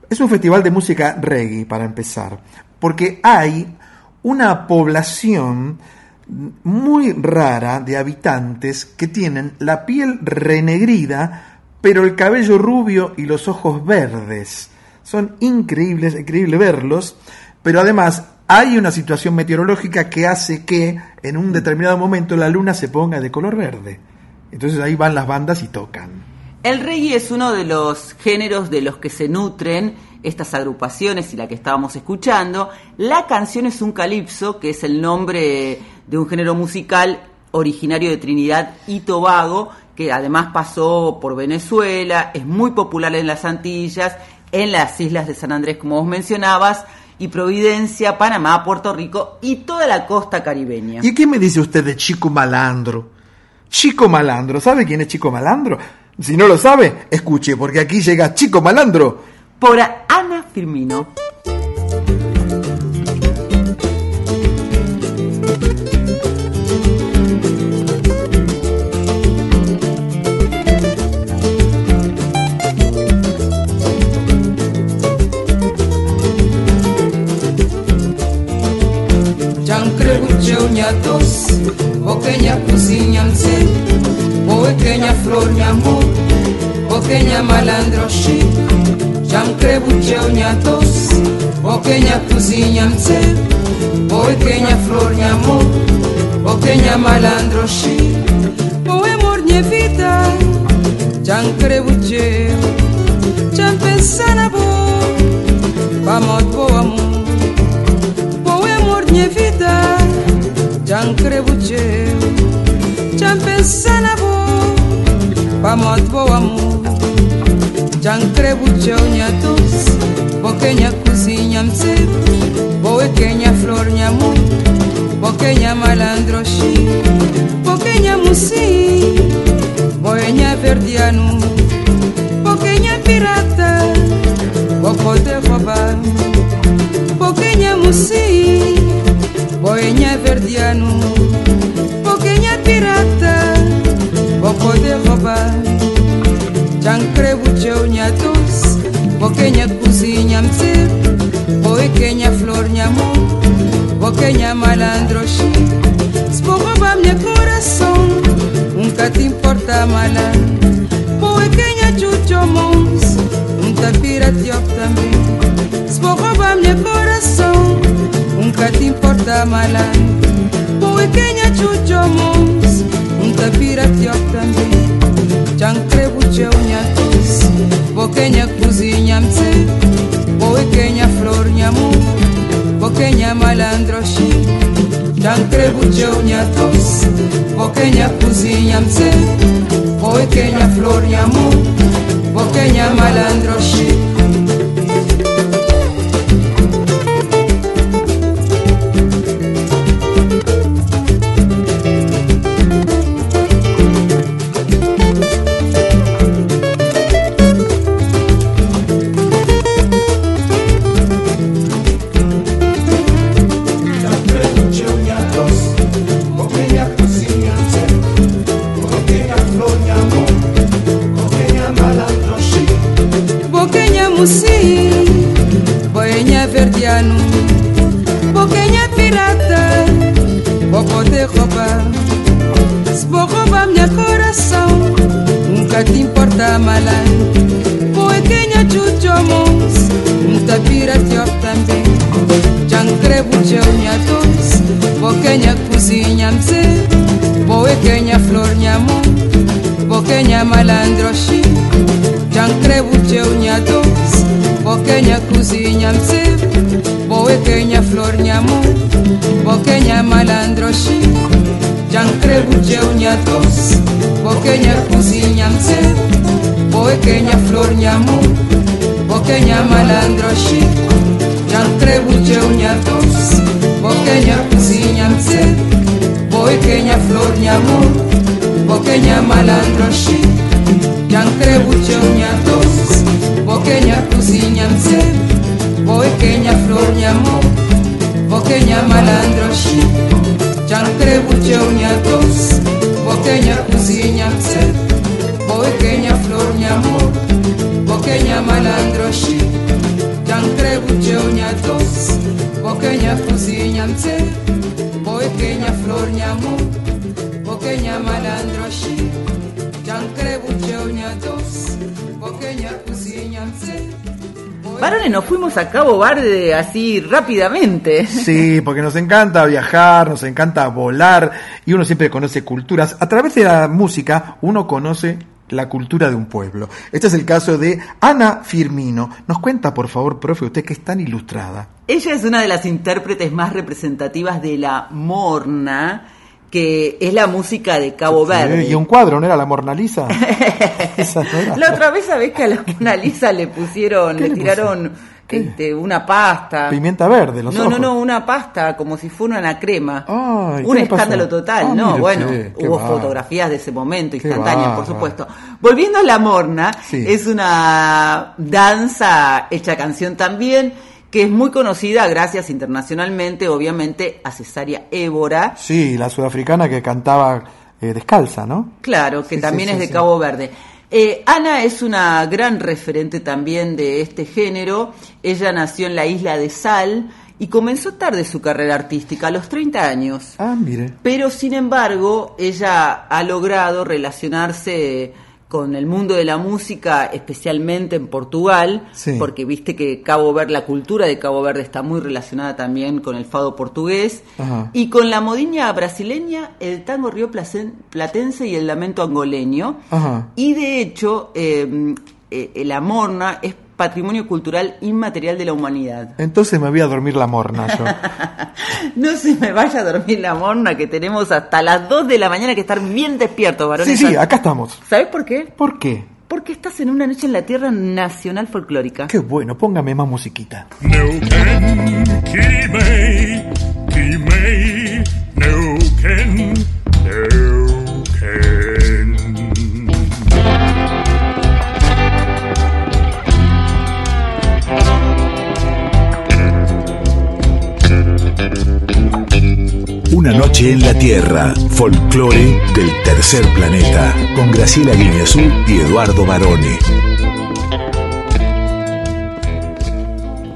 Es un festival de música reggae, para empezar, porque hay una población muy rara de habitantes que tienen la piel renegrida, pero el cabello rubio y los ojos verdes. son increíbles, increíble verlos, pero además hay una situación meteorológica que hace que en un determinado momento la luna se ponga de color verde. Entonces ahí van las bandas y tocan. El reggae es uno de los géneros de los que se nutren estas agrupaciones y la que estábamos escuchando. La canción es un calipso, que es el nombre de un género musical originario de Trinidad y Tobago, que además pasó por Venezuela, es muy popular en las Antillas, en las islas de San Andrés, como vos mencionabas, y Providencia, Panamá, Puerto Rico y toda la costa caribeña. ¿Y qué me dice usted de Chico Malandro? Chico Malandro, ¿sabe quién es Chico Malandro? Si no lo sabe, escuche, porque aquí llega Chico Malandro. Por Ana Firmino. ñatos, pequeña cozinha mse, o pequeña flor mi amor, pequeña malandro shi, jam crebucheu ñatos, pequeña cozinha mse, o pequeña flor mi amor, pequeña malandro shi, o amor minha vida, jam crebucheu, jam pensar na boa, vamos boa amor, o amor minha vida. Jan tankre buccew nya tus boke nya kusi nya mtsip flor nyamu, mu nya malandro shi boke nya musi boye nya verdianu boke nya pirata bokote foba boke nya musi boye nya verdianu boke nya pirata bokote foba bucheu ñatos, boqueña cozinha mse, boequeña flor ñamo, boqueña malandro chi. Sporouba mi coração, nunca te importa mala. Boequeña chucho mons, um tapira tiop também. Sporouba mi coração, nunca te importa mala Pequeña chucho mons Un tapira tiop também chankre buche unyatis bokenya kuzi flor nyamu bokenya malandroshi chankre buche kuzi flor nyamu malandroshi malandro shi jankre buche unyato bokenya kuzinya mse bowekenya flor nyamo bokenya malandro shi jankre buche unyato bokenya kuzinya mse bowekenya flor nyamo bokenya malandro shi jankre buche unyato bokenya kuzinya mse bowekenya flor nyamo Bokenya malandro shit Nyankre bucho nyatos Bokenya tusi nyamse Bokenya flor nyamo Bokenya malandro shit Nyankre bucho nyatos Bokenya tusi nyamse Bokenya flor nyamo Bokenya malandro shit Nyankre bucho nyatos Bokenya tusi nyamse Bokenya flor nyamo mse, Varones, nos fuimos a Cabo Verde así rápidamente. Sí, porque nos encanta viajar, nos encanta volar y uno siempre conoce culturas. A través de la música uno conoce la cultura de un pueblo. Este es el caso de Ana Firmino. Nos cuenta, por favor, profe, usted que es tan ilustrada. Ella es una de las intérpretes más representativas de la morna, que es la música de Cabo Verde. Y un cuadro, ¿no era la Morna Lisa? Esa no era. La otra vez sabés que a la Mona Lisa le pusieron, le tiraron este, una pasta. Pimienta verde, los No, ojos. no, no, una pasta, como si fuera una crema. Ay, ¿qué Un escándalo total, Ah, ¿no? Bueno, qué hubo fotografías de ese momento, instantáneas, por supuesto. Volviendo a la morna, Sí. es una danza hecha canción también, que es muy conocida gracias internacionalmente, obviamente, a Cesárea Évora. Sí, la sudafricana que cantaba eh, descalza, ¿no? Claro, que Sí, también sí, es sí, de. Cabo Verde. Eh, Ana es una gran referente también de este género. Ella nació en la isla de Sal y comenzó tarde su carrera artística, a los 30 años. Ah, mire. Pero sin embargo, ella ha logrado relacionarse con el mundo de la música, especialmente en Portugal, Sí. porque viste que Cabo Verde, la cultura de Cabo Verde está muy relacionada también con el fado portugués. Ajá. Y con la modiña brasileña, el tango río platense y el lamento angoleño. Ajá. Y de hecho, eh, eh, la morna es patrimonio cultural inmaterial de la humanidad. Entonces me voy a dormir la morna yo. No se me vaya a dormir la morna, que tenemos hasta las 2 de la mañana que estar bien despiertos, varones. Sí, sí, acá estamos. ¿Sabes por qué? ¿Por qué? Porque estás en una noche en la Tierra Nacional Folclórica. Qué bueno, póngame más musiquita. Una noche en la Tierra, folclore del tercer planeta, con Graciela Guineazú y Eduardo Barone.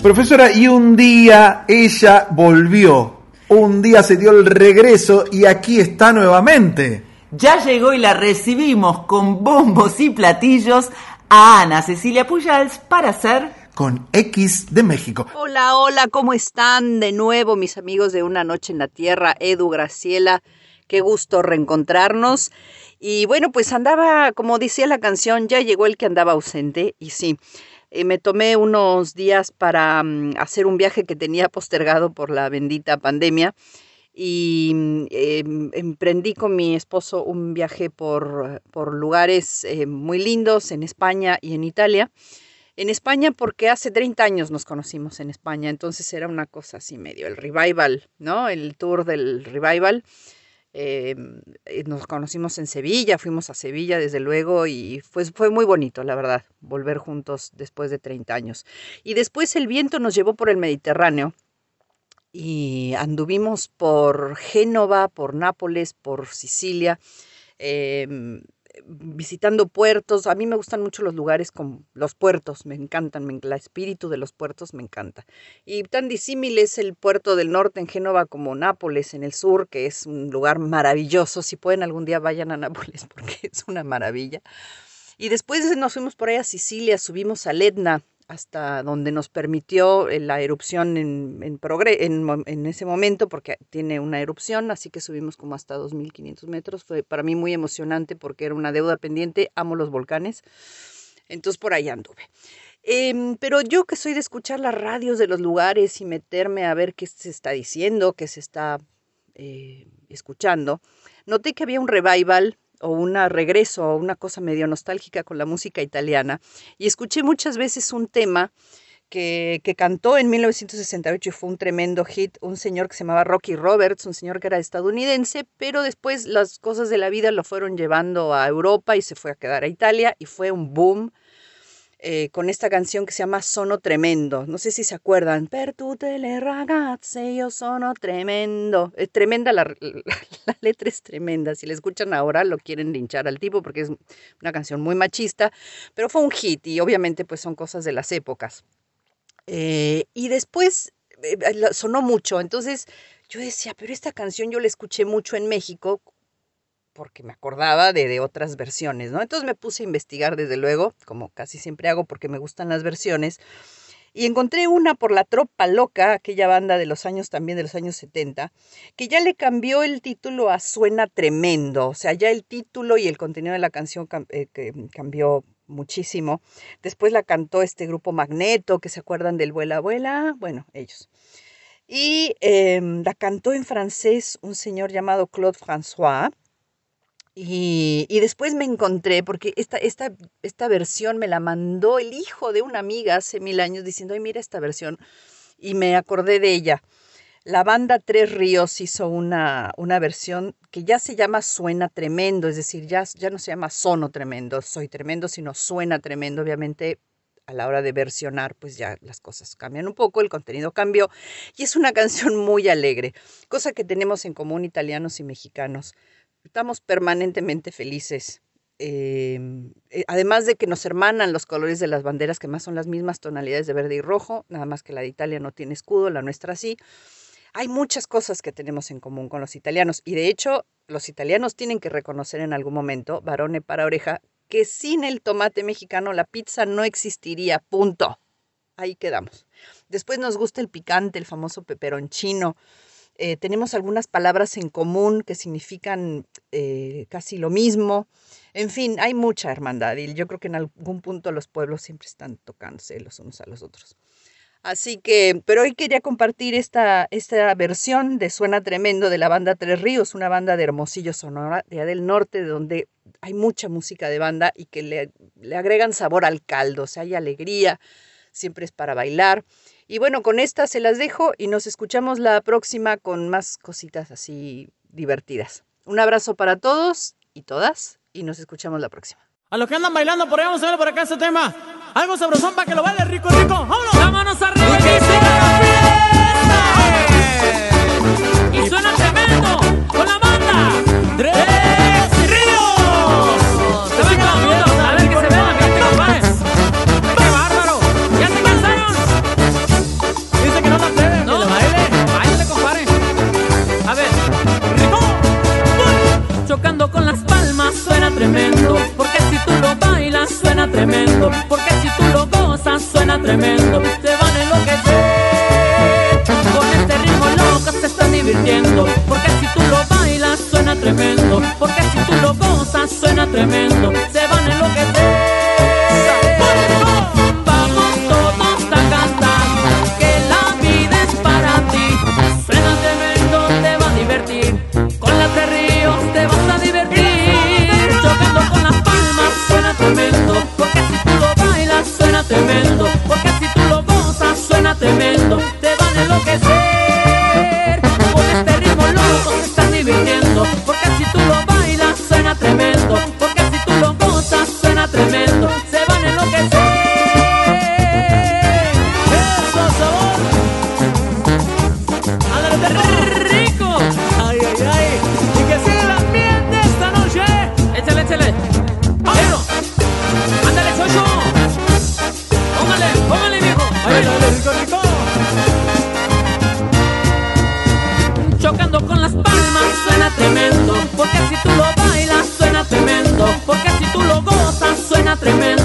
Profesora, y un día ella volvió. Un día se dio el regreso y aquí está nuevamente. Ya llegó y la recibimos con bombos y platillos a Ana Cecilia Pujals para hacer Con X de México. Hola, hola, ¿cómo están de nuevo mis amigos de Una Noche en la Tierra? Edu, Graciela, qué gusto reencontrarnos. Y bueno, pues andaba, como decía la canción, ya llegó el que andaba ausente. Y sí, eh, me tomé unos días para mm, hacer un viaje que tenía postergado por la bendita pandemia. Y em, emprendí con mi esposo un viaje por, por lugares eh, muy lindos en España y en Italia. En España porque hace 30 años nos conocimos en España, entonces era una cosa así medio, el revival, ¿no? El tour del revival. Eh, eh, nos conocimos en Sevilla, fuimos a Sevilla desde luego y fue, fue muy bonito, la verdad, volver juntos después de 30 años. Y después el viento nos llevó por el Mediterráneo y anduvimos por Génova, por Nápoles, por Sicilia. em, visitando puertos. A mí me gustan mucho los lugares con los puertos, me encantan, me, el espíritu de los puertos me encanta. Y tan disímil es el puerto del norte en Génova como Nápoles en el sur, que es un lugar maravilloso. Si pueden algún día vayan a Nápoles porque es una maravilla. Y después nos fuimos por ahí a Sicilia, subimos al Etna hasta donde nos permitió eh, la erupción en, progre- en, en ese momento, porque tiene una erupción, así que subimos como hasta 2.500 metros. Fue para mí muy emocionante porque era una deuda pendiente, amo los volcanes, entonces por ahí anduve. Em, pero yo que soy de escuchar las radios de los lugares y meterme a ver qué se está diciendo, qué se está eh, escuchando, noté que había un revival o un regreso o una cosa medio nostálgica con la música italiana y escuché muchas veces un tema que, que cantó en 1968 y fue un tremendo hit, un señor que se llamaba Rocky Roberts, un señor que era estadounidense, pero después las cosas de la vida lo fueron llevando a Europa y se fue a quedar a Italia y fue un boom eh, con esta canción que se llama Sono Tremendo. No sé si se acuerdan. Per tutte le ragazze io sono tremendo. Es tremenda, la, la letra es tremenda. Si la escuchan ahora lo quieren linchar al tipo porque es una canción muy machista, pero fue un hit y obviamente pues son cosas de las épocas. Eh, y después eh, la- sonó mucho, entonces yo decía, pero esta canción yo la escuché mucho en México porque me acordaba de, de otras versiones, ¿no? Entonces me puse a investigar desde luego, como casi siempre hago porque me gustan las versiones, Y encontré una por la Tropa Loca, aquella banda de los años también de los años 70, que ya le cambió el título a Suena Tremendo. O sea, ya el título y el contenido de la canción eh, que cambió muchísimo. Después la cantó este grupo Magneto, que se acuerdan del Vuela Abuela, bueno, ellos. Y em, la cantó en francés un señor llamado Claude François. Y, y después me encontré, porque esta, esta, esta versión me la mandó el hijo de una amiga hace mil años diciendo, ay, mira esta versión. Y me acordé de ella. La banda Tres Ríos hizo una, una versión que ya se llama Suena Tremendo, es decir, ya, ya no se llama Sono Tremendo, Soy Tremendo, sino Suena Tremendo. Obviamente, a la hora de versionar, pues ya las cosas cambian un poco, el contenido cambió. Y es una canción muy alegre, cosa que tenemos en común italianos y mexicanos. Estamos permanentemente felices. Eh, eh, además de que nos hermanan los colores de las banderas, que más son las mismas tonalidades de verde y rojo, nada más que la de Italia no tiene escudo, la nuestra sí. Hay muchas cosas que tenemos en común con los italianos y de hecho los italianos tienen que reconocer en algún momento, varone para oreja, que sin el tomate mexicano la pizza no existiría, punto. Ahí quedamos. Después nos gusta el picante, el famoso peperoncino. Eh, tenemos algunas palabras en común que significan eh, casi lo mismo. En fin, hay mucha hermandad y yo creo que en algún punto los pueblos siempre están tocándose los unos a los otros. Así que, pero hoy quería compartir esta, esta versión de Suena Tremendo de la banda Tres Ríos, una banda de Hermosillo, Sonora, de del norte, donde hay mucha música de banda y que le, le agregan sabor al caldo, o sea, hay alegría, siempre es para bailar. Y bueno, con esta se las dejo y nos escuchamos la próxima con más cositas así divertidas. Un abrazo para todos y todas y nos escuchamos la próxima. A los que andan bailando por ahí, vamos a ver por acá este tema. Algo sabrosón para que lo baile rico, rico. ¡Vámonos! ¡Vámonos arriba! Suena tremendo Porque si tú lo bailas suena tremendo Porque si tú lo gozas suena tremendo Te van a enloquecer Con este ritmo loco se están divirtiendo Porque si tú lo bailas suena tremendo Porque si tú lo gozas suena tremendo Se van a enloquecer tremendo Te van a enloquecer. Con este ritmo loco se están divirtiendo Porque si tú lo bailas suena tremendo Porque si tú lo gozas suena tremendo Se van a enloquecer. ¡Eso sabor! Tremendo Porque si tú lo bailas suena tremendo Porque si tú lo gozas suena tremendo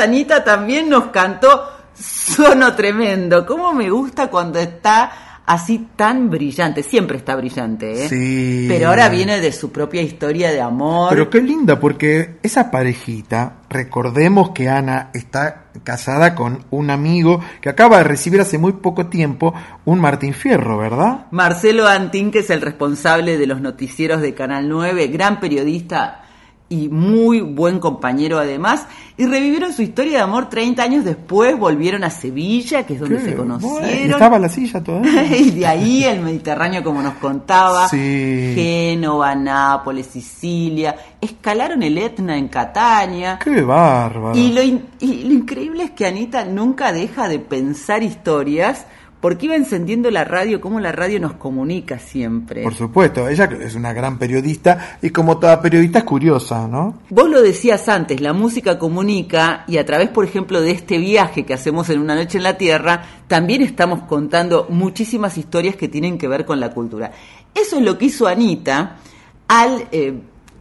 Anita también nos cantó Sono Tremendo. ¿Cómo me gusta cuando está así tan brillante? Siempre está brillante, ¿eh? Sí. Pero ahora viene de su propia historia de amor. Pero qué linda, porque esa parejita, recordemos que Ana está casada con un amigo que acaba de recibir hace muy poco tiempo un Martín Fierro, ¿verdad? Marcelo Antín, que es el responsable de los noticieros de Canal 9, gran periodista y muy buen compañero además, y revivieron su historia de amor 30 años después, volvieron a Sevilla, que es donde Qué se conocieron. ¿Y estaba la silla todavía? y de ahí el Mediterráneo, como nos contaba, Sí. Génova, Nápoles, Sicilia, escalaron el Etna en Catania. Qué bárbaro. Y lo, in- y lo increíble es que Anita nunca deja de pensar historias porque iba encendiendo la radio, como la radio nos comunica siempre. Por supuesto, ella es una gran periodista y como toda periodista es curiosa, ¿no? Vos lo decías antes, la música comunica y a través, por ejemplo, de este viaje que hacemos en una noche en la Tierra, también estamos contando muchísimas historias que tienen que ver con la cultura. Eso es lo que hizo Anita al eh,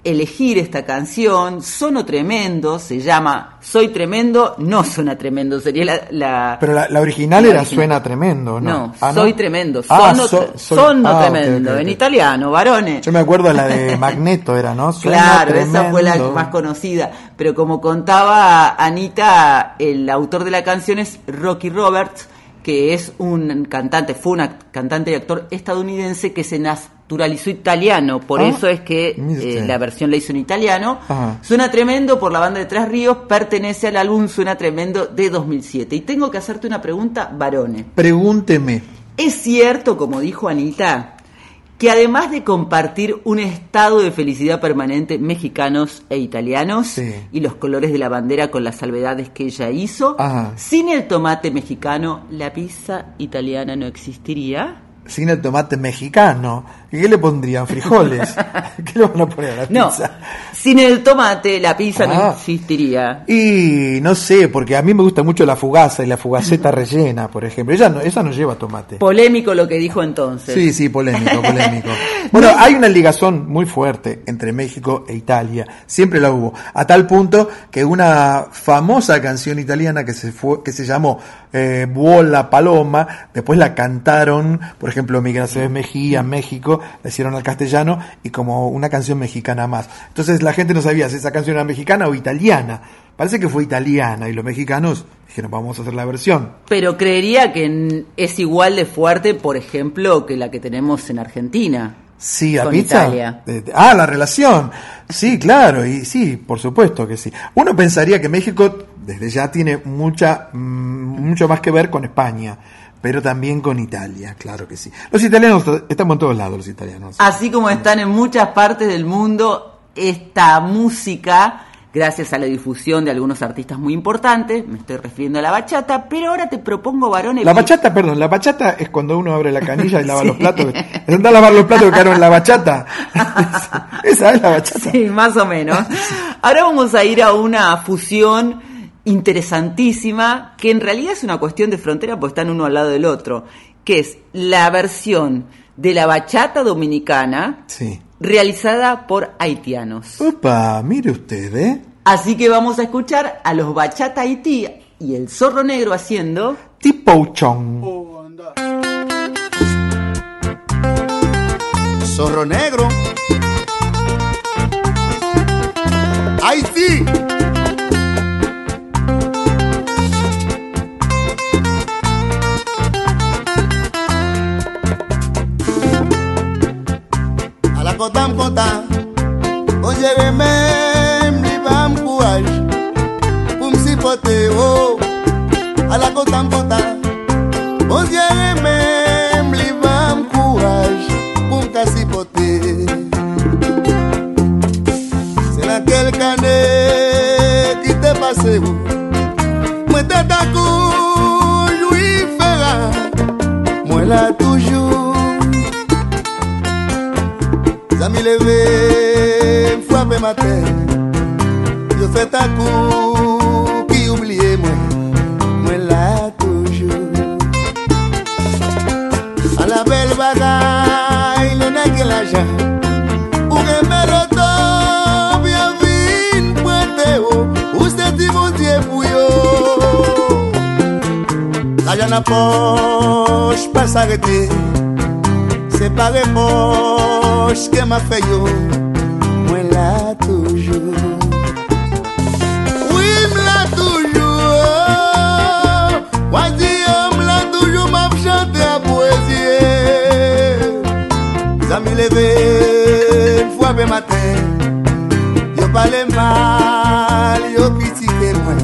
elegir esta canción. Sono tremendo, se llama Soy tremendo, no suena tremendo, sería la... la- Pero la, la original la era original. Suena Tremendo, ¿no? No, Ah, soy tremendo, Ah, sono, so- tre- soy- sono ah, tremendo, en italiano, varones. Yo me acuerdo la de Magneto, era, ¿no? Suena Claro, esa fue la más conocida. Pero como contaba Anita, el autor de la canción es Rocky Roberts, que es un cantante, fue un cantante y actor estadounidense que se naturalizó italiano. Por Ah, eso es que eh, la versión la hizo en italiano. Ajá. Suena tremendo por la banda de Tres Ríos, pertenece al álbum Suena tremendo de 2007. Y tengo que hacerte una pregunta, Varone. Pregúnteme. ¿Es cierto, como dijo Anita, que además de compartir un estado de felicidad permanente mexicanos e italianos y los colores de la bandera con las salvedades que ella hizo, Ajá. sin el tomate mexicano la pizza italiana no existiría? Sin el tomate mexicano. ¿Y qué le pondrían? ¿Frijoles? ¿Qué le van a poner a la No, pizza? sin el tomate la pizza no Ah. existiría. Y no sé, porque a mí me gusta mucho la fugaza y la fugaceta rellena, por ejemplo. Ella no, esa no lleva tomate. Polémico lo que dijo entonces. Sí, sí, polémico, polémico. Bueno, hay una ligazón muy fuerte entre México e Italia, siempre la hubo, a tal punto que una famosa canción italiana que se fue, que se llamó eh, Vuola Paloma, después la cantaron, por ejemplo, Miguel Aceves Mejía, México, la hicieron al castellano y como una canción mexicana más. Entonces la gente no sabía si esa canción era mexicana o italiana. Parece que fue italiana y los mexicanos dijeron, vamos a hacer la versión. Pero creería que es igual de fuerte, por ejemplo, que la que tenemos en Argentina. Sí, la con pizza. Italia. Eh, Ah, la relación. Sí, claro, y sí, por supuesto que sí. Uno pensaría que México desde ya tiene mucha, mm, mucho más que ver con España, pero también con Italia, claro que sí. Los italianos, estamos en todos lados los italianos. Así como están en muchas partes del mundo, esta música, gracias a la difusión de algunos artistas muy importantes, me estoy refiriendo a la bachata, pero ahora te propongo, varones. La bachata, perdón, la bachata es cuando uno abre la canilla y lava Sí. los platos. Es a lavar los platos que quedaron en la bachata. Esa es la bachata. Sí, más o menos. Ahora vamos a ir a una fusión interesantísima, que en realidad es una cuestión de frontera, porque están uno al lado del otro, que es la versión de la bachata dominicana Sí. realizada por haitianos. Opa, mire usted, ¿eh? Así que vamos a escuchar a los bachata Haití y el zorro negro haciendo Tipouchón. Zorro negro. Haití. A la cotam cotam. Oye, me mi bam courage. Pour me supporter, oh. A la cotam cotam. Oye, me mi bam courage. Pour me cacipoter. C'est laquelle canet qui te passe, oh. Moi, t'as ta cou, lui fera. Moi, là, toujours. zami leve, mfwape mate Yo fè takou ki oubliye mwen, mwen la toujou An la bel bagay, le nage la jan Ou reme loto, bien vin pwente yo Ou se ti bondye pou yo. La jan aposh, pas arete Se pare mosh ke ma fe yo. Mwen la toujou Oui m la toujou Wadi yo m la toujou M ap chante a poezie Zami leve m fwa be maten Yo pale mal, yo pitike mwen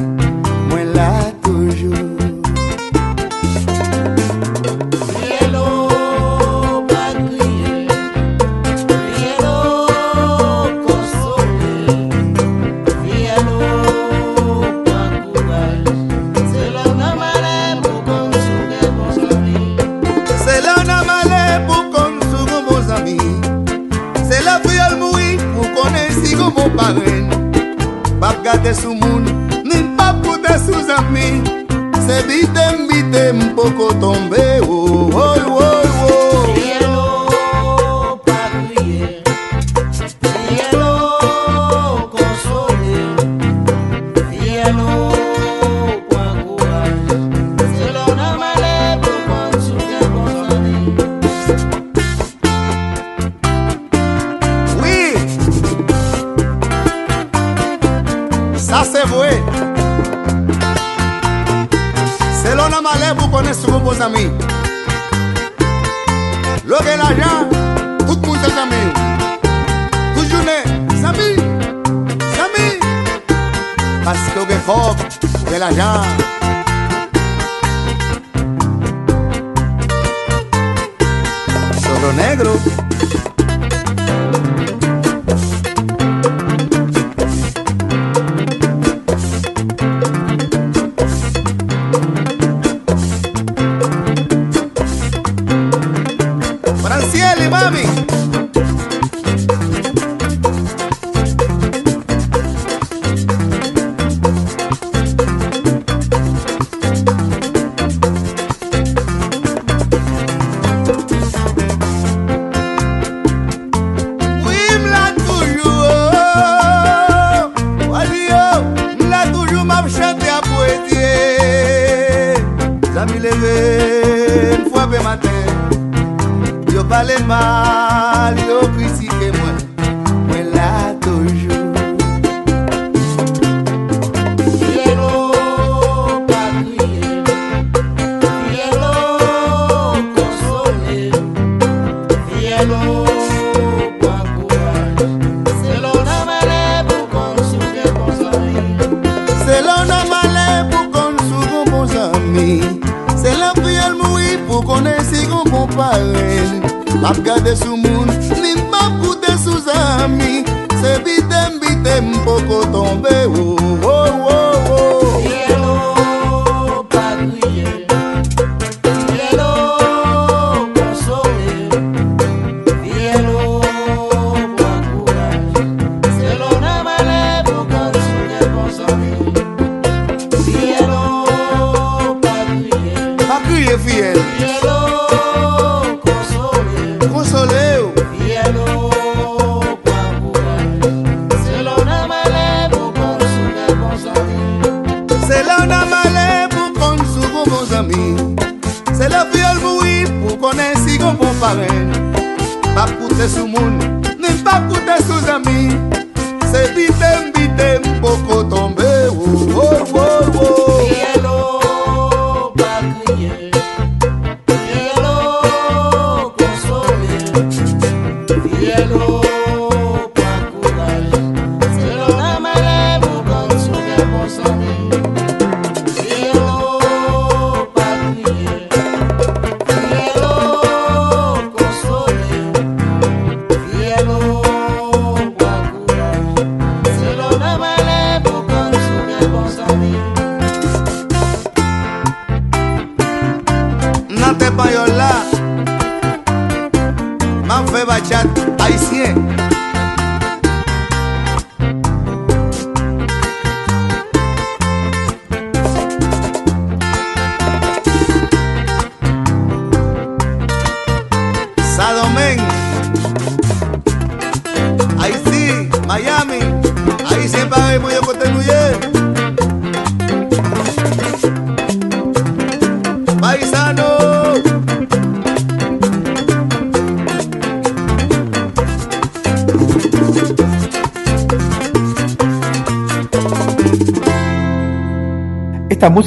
Bueno.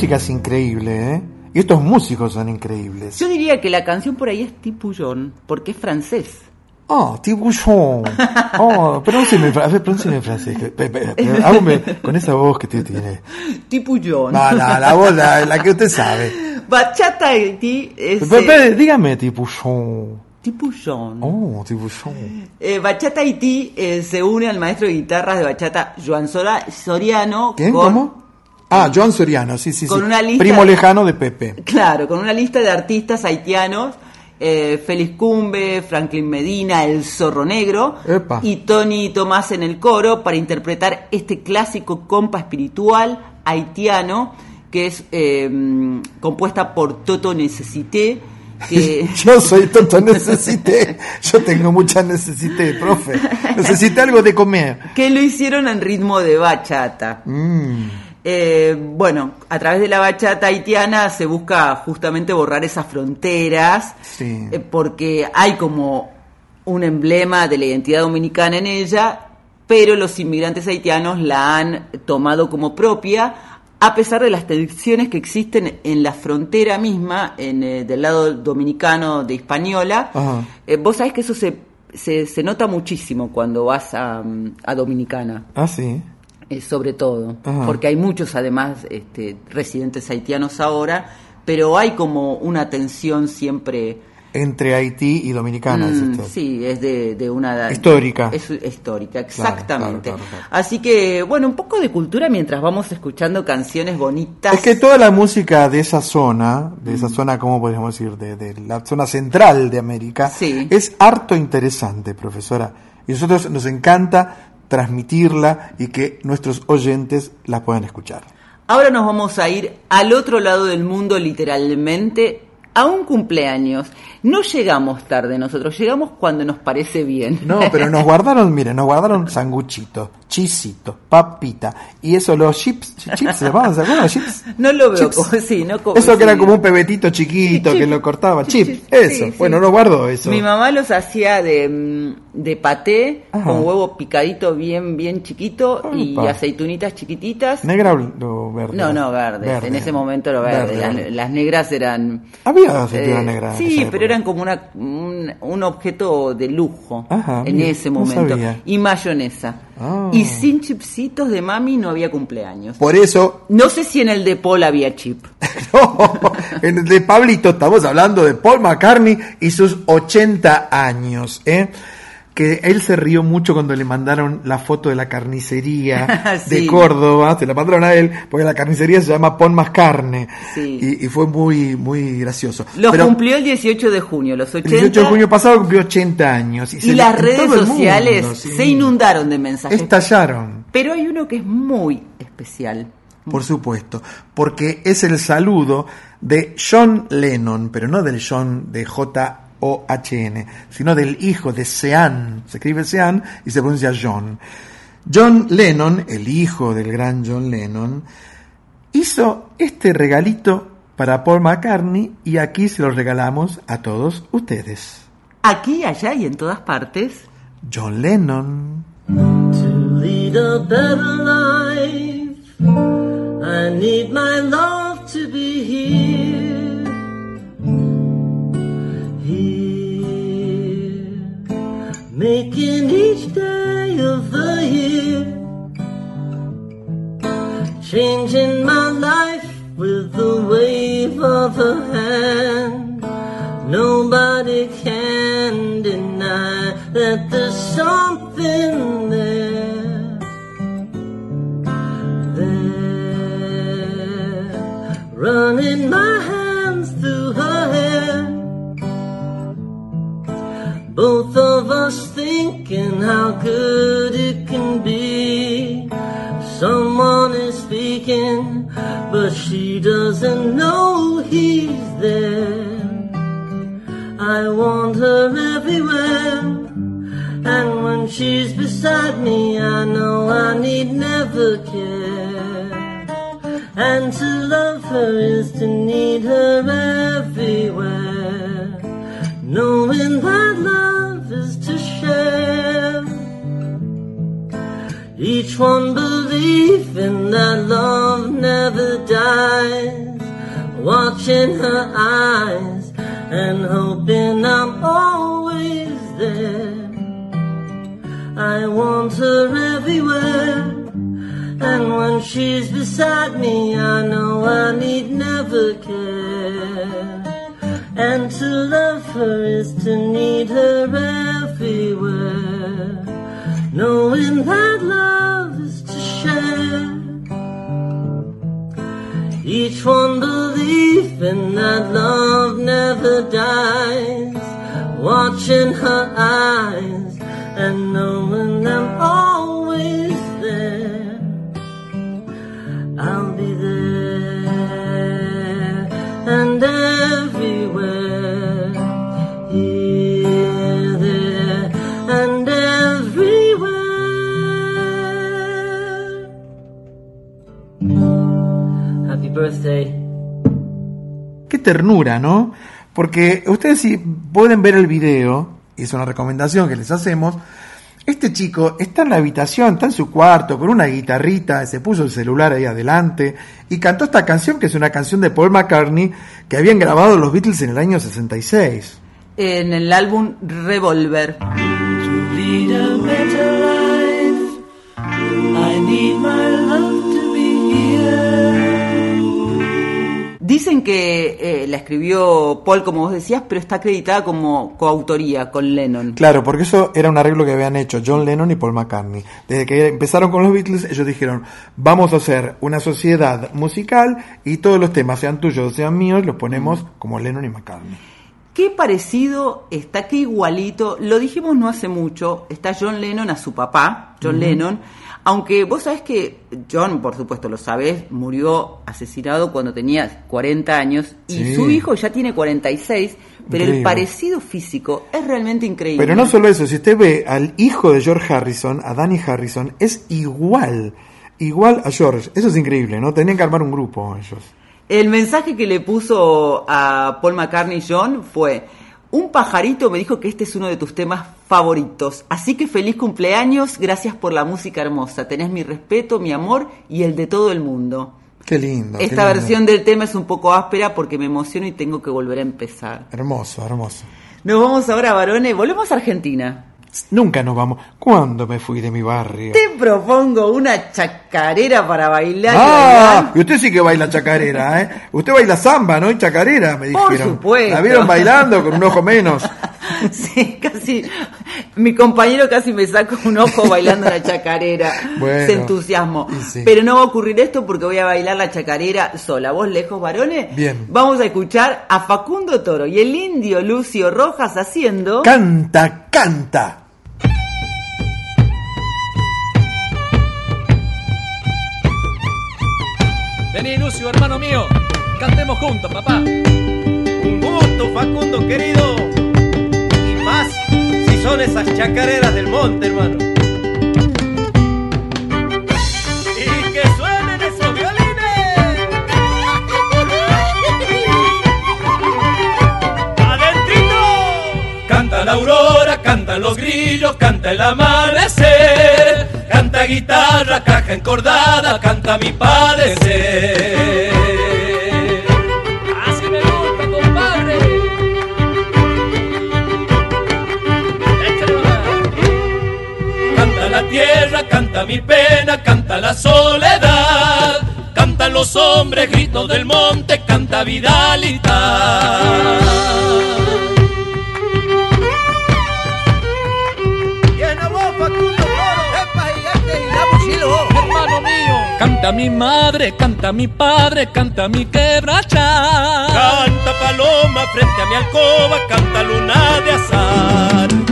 Música es increíble, ¿eh? Y estos músicos son increíbles. Yo diría que la canción por ahí es Tipouillon, porque es francés. Oh, Tibuchon. Oh, pronúnciame, en fra- a ver, pronúnciame en francés. hágame con esa voz que usted tiene. Tipouillon. No, no, la voz, la, la que usted sabe. Bachata Haití es... Pe- eh, pe- dígame Tibuchon. Tipouillon. Oh, Tibuchon. Eh, bachata Haití eh, se une al maestro de guitarras de bachata Joan Sora- Soriano ¿Quién? con, ¿Cómo? Ah, John Soriano, sí, sí, Con sí. una lista Primo de- lejano de Pepe. claro, con una lista de artistas haitianos, eh, Félix Cumbe, Franklin Medina, El Zorro Negro Epa. y Tony Tomás en el coro para interpretar este clásico compa espiritual haitiano que es eh, compuesta por Toto Necesité que Yo soy tonto, necesité. Yo tengo mucha necesité, profe. Necesité algo de comer. que lo hicieron en ritmo de bachata. Mm. Eh, bueno, a través de la bachata haitiana se busca justamente borrar esas fronteras, Sí. eh, porque hay como un emblema de la identidad dominicana en ella, pero los inmigrantes haitianos la han tomado como propia, a pesar de las tensiones que existen en la frontera misma, en, eh, del lado dominicano de Hispaniola. Ajá. Eh, vos sabés que eso se, se, se nota muchísimo cuando vas a, mm, a Dominicana Ah, sí. Eh, sobre todo, Ajá. porque hay muchos además este, residentes haitianos ahora, pero hay como una tensión siempre... Entre Haití y Dominicana, mm, sí, es de, de una... Histórica. Es histórica, exactamente. claro, claro, claro. Así que, bueno, un poco de cultura mientras vamos escuchando canciones bonitas. Es que toda la música de esa zona, de esa zona, ¿cómo podríamos decir? De, de la zona central de América, es harto interesante, profesora. Y nosotros nos encanta transmitirla y que nuestros oyentes la puedan escuchar. Ahora nos vamos a ir al otro lado del mundo literalmente a un cumpleaños. No llegamos tarde nosotros, llegamos cuando nos parece bien. No, pero nos guardaron, miren, nos guardaron sanguchito, chisito, papita, y eso, los chips, chips, ¿se llamaban? ¿Se acuerdan los chips? No lo veo como, sí, no como Eso que era como un pebetito chiquito que lo cortaba, chips, eso. sí, Bueno, no guardo eso. Mi mamá los hacía de, mm, de paté, Ajá. con huevo picadito bien, bien chiquito y aceitunitas chiquititas. ¿Negra o verde? No, no, verde. Verde. En ese momento lo verde. Verde, Las, las negras eran... Había eh, negras Sí, pero eran como una, un, un objeto de lujo Ajá, en mira, ese no momento. Y mayonesa. Ah. Y sin chipsitos de mami no había cumpleaños. Por eso, No sé si en el de Paul había chip. en el de Pablito estamos hablando de Paul McCartney y sus 80 años, ¿eh? Que él se rió mucho cuando le mandaron la foto de la carnicería Sí. de Córdoba, se la mandaron a él, porque la carnicería se llama Paul McCartney, Sí. y, y fue muy, muy gracioso. Los Pero cumplió el 18 de junio, los 80. el 18 de junio pasado cumplió 80 años. y se- las redes mundo, sociales sí. se inundaron de mensajes. Estallaron. Pero hay uno que es muy especial. Por supuesto, porque es el saludo de John Lennon, pero no del John de J-O-H-N, sino del hijo de Sean, se escribe Sean y se pronuncia John. John Lennon, el hijo del gran John Lennon, hizo este regalito para Paul McCartney y aquí se lo regalamos a todos ustedes. Aquí, allá y en todas partes. John Lennon. To lead a better life, I need my love to be. Here, making each day of the year, changing my life with the wave of a hand. Nobody can deny that there's something there. There, running my hands Both of us thinking how good it can be. Someone is speaking, but she doesn't know he's there. I want her everywhere. And when she's beside me, I know I need never care. And to love her is to need her everywhere. Knowing that love is to share. Each one believing that love never dies. Watching her eyes and hoping I'm always there. I want her everywhere. And when she's beside me, I know I need never care. And to love her is to need her everywhere. Knowing that love is to share. Each one believing that love never dies. Watching her eyes and knowing I'm always there. I'll Happy birthday. Qué ternura, ¿no? Porque ustedes si pueden ver el video, y es una recomendación que les hacemos, este chico está en la habitación, está en su cuarto, con una guitarrita, se puso el celular ahí adelante y cantó esta canción, que es una canción de Paul McCartney, que habían grabado los Beatles en el año 66. En el álbum Revolver. lead a better life. I need my love Dicen que eh, la escribió Paul, como vos decías, pero está acreditada como coautoría con Lennon. Claro, porque eso era un arreglo que habían hecho John Lennon y Paul McCartney. Desde que empezaron con los Beatles, ellos dijeron, vamos a hacer una sociedad musical y todos los temas, sean tuyos o sean míos, los ponemos como Lennon y McCartney. Qué parecido está, qué igualito. Lo dijimos no hace mucho. Está John Lennon a su papá, John. Lennon. Aunque vos sabés que John, por supuesto lo sabés, murió asesinado cuando tenía 40 años y Sí. su hijo ya tiene 46, pero el parecido físico es realmente increíble. Pero no solo eso, si usted ve al hijo de George Harrison, a Danny Harrison, es igual, igual a George. Eso es increíble, ¿no? Tenían que armar un grupo ellos. El mensaje que le puso a Paul McCartney John fue, un pajarito me dijo que este es uno de tus temas favoritos, así que feliz cumpleaños, gracias por la música hermosa, tenés mi respeto, mi amor y el de todo el mundo. Qué lindo. qué Esta lindo. versión del tema es un poco áspera porque me emociono y tengo que volver a empezar. Hermoso, hermoso. Nos vamos ahora, varones, volvemos a Argentina. Nunca nos vamos. ¿Cuándo me fui de mi barrio? Te propongo una chacarera para bailar. y Ah, bailar. y usted sí que baila chacarera, ¿eh? Usted baila samba, ¿no? Y chacarera, me Por dijeron. supuesto. La vieron bailando con un ojo menos. Sí, casi. Mi compañero casi me saca un ojo bailando la chacarera. Bueno, Se entusiasmo. sí. Pero no va a ocurrir esto porque voy a bailar la chacarera sola. ¿Vos lejos, varones? Bien. Vamos a escuchar a Facundo Toro y el indio Lucio Rojas haciendo. Canta, canta. Vení, Lucio, hermano mío. Cantemos juntos, papá. Un gusto, Facundo querido. Son esas chacareras del monte, hermano. Y que suenen esos violines. ¡Adentrito! Canta la aurora, cantan los grillos, canta el amanecer. Canta guitarra, caja encordada, canta mi padecer. Tierra, canta mi pena, canta la soledad. Cantan los hombres, gritos del monte, canta Vidalita. Mío. Canta mi madre, canta mi padre, canta mi quebracha. Canta paloma frente a mi alcoba, canta luna de azar.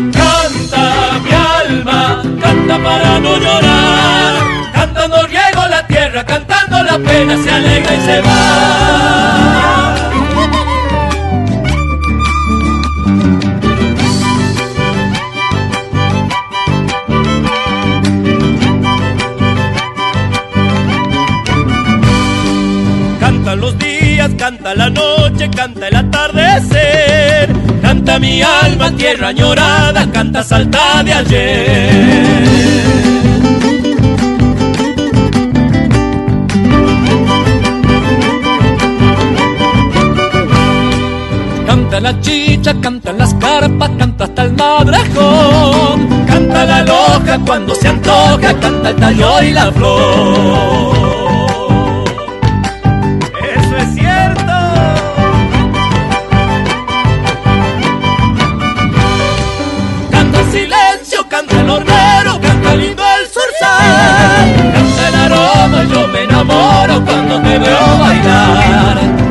Canta mi alma, canta para no llorar. Cantando riego la tierra, cantando la pena se alegra y se va. Canta los días, canta la noche, canta el atardecer. Mi alma, tierra añorada, canta salta de ayer. Canta la chicha, cantan las carpas, canta hasta el madrajón. Canta la loca cuando se antoja, canta el tallo y la flor.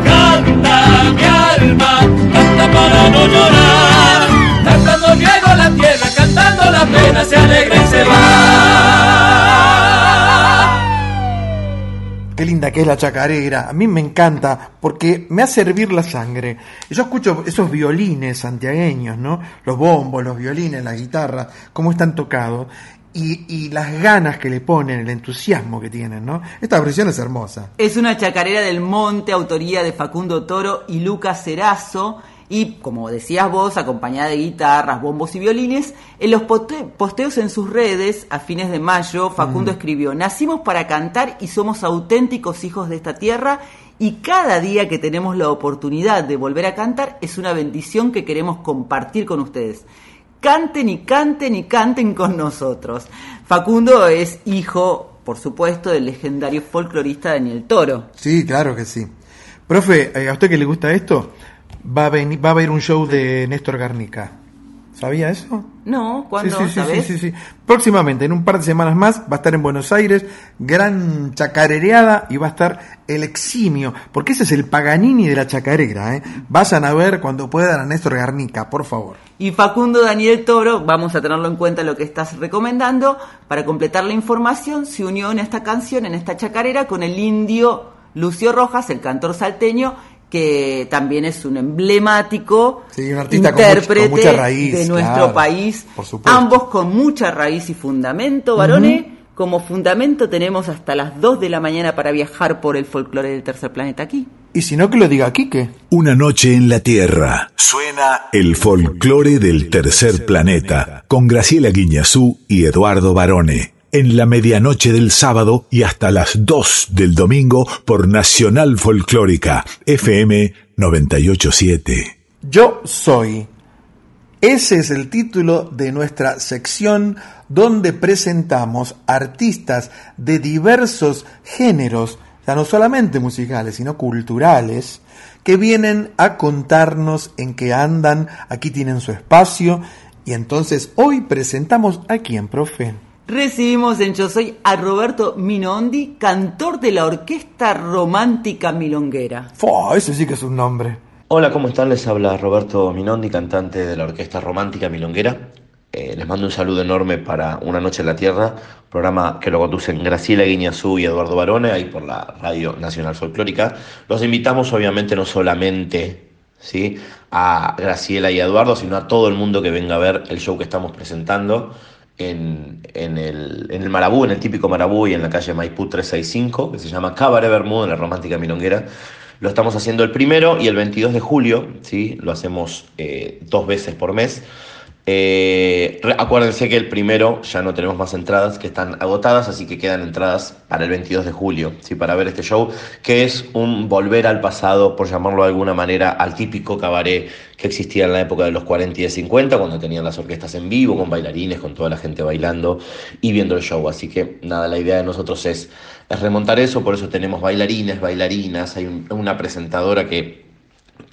Canta mi alma, canta para no llorar. Cantando llego a la tierra, cantando se y se. Qué linda que es la chacarera. A mí me encanta porque me hace hervir la sangre. Yo escucho esos violines santiagueños, ¿no? Los bombos, los violines, la guitarra, cómo están tocados. Y, y las ganas que le ponen, el entusiasmo que tienen, ¿no? Esta versión es hermosa. Es una chacarera del monte, autoría de Facundo Toro y Lucas Cerazo. Y como decías vos, acompañada de guitarras, bombos y violines, en los posteos en sus redes, a fines de mayo, Facundo Mm. escribió, nacimos para cantar y somos auténticos hijos de esta tierra y cada día que tenemos la oportunidad de volver a cantar es una bendición que queremos compartir con ustedes. Canten y canten y canten con nosotros. Facundo es hijo, por supuesto, del legendario folclorista Daniel Toro. Sí, claro que sí. Profe, eh, ¿a usted que le gusta esto? Va a, venir, va a haber un show de Néstor Garnica. ¿Sabía eso? No, ¿cuándo? Sí, sí, sí, sí. Próximamente, en un par de semanas más, va a estar en Buenos Aires, gran chacarereada y va a estar el eximio, porque ese es el Paganini de la chacarera, ¿eh? Vayan a ver cuando puedan a Néstor Garnica, por favor. Y Facundo Daniel Toro, vamos a tenerlo en cuenta lo que estás recomendando, para completar la información, se unió en esta canción, en esta chacarera, con el indio Lucio Rojas, el cantor salteño, que también es un emblemático Sí, un artista con much- con intérprete mucha raíz, de nuestro claro, país, por supuesto. ambos con mucha raíz y fundamento, varones. Como fundamento tenemos hasta las 2 de la mañana para viajar por el folclore del tercer planeta aquí. Y si no, que lo diga Quique. Una noche en la Tierra. Suena el folclore del tercer planeta con Graciela Guiñazú y Eduardo Barone. En la medianoche del sábado y hasta las 2 del domingo por Nacional Folclórica FM 987. Yo soy. Ese es el título de nuestra sección donde presentamos artistas de diversos géneros, ya no solamente musicales, sino culturales, que vienen a contarnos en qué andan, aquí tienen su espacio, y entonces hoy presentamos a quién, profe. Recibimos en Yo Soy a Roberto Minondi, cantor de la Orquesta Romántica Milonguera. Fua, ese sí que es un nombre. Hola, ¿cómo están? Les habla Roberto Minondi, cantante de la Orquesta Romántica Milonguera. Eh, les mando un saludo enorme para Una Noche en la Tierra, programa que lo conducen Graciela Guiñazú y Eduardo Barone, ahí por la Radio Nacional Folclórica. Los invitamos, obviamente, no solamente ¿sí? a Graciela y a Eduardo, sino a todo el mundo que venga a ver el show que estamos presentando en, en el, en el Marabú, en el típico Marabú y en la calle Maipú 365, que se llama Cabaret Bermudo en la Romántica Milonguera. Lo estamos haciendo el primero y el 22 de julio, ¿sí? lo hacemos eh, dos veces por mes. Eh, acuérdense que el primero ya no tenemos más entradas que están agotadas, así que quedan entradas para el 22 de julio, ¿sí? para ver este show, que es un volver al pasado, por llamarlo de alguna manera, al típico cabaret que existía en la época de los 40 y de 50, cuando tenían las orquestas en vivo, con bailarines, con toda la gente bailando y viendo el show. Así que nada, la idea de nosotros es, remontar eso, por eso tenemos bailarines, bailarinas, hay un- una presentadora que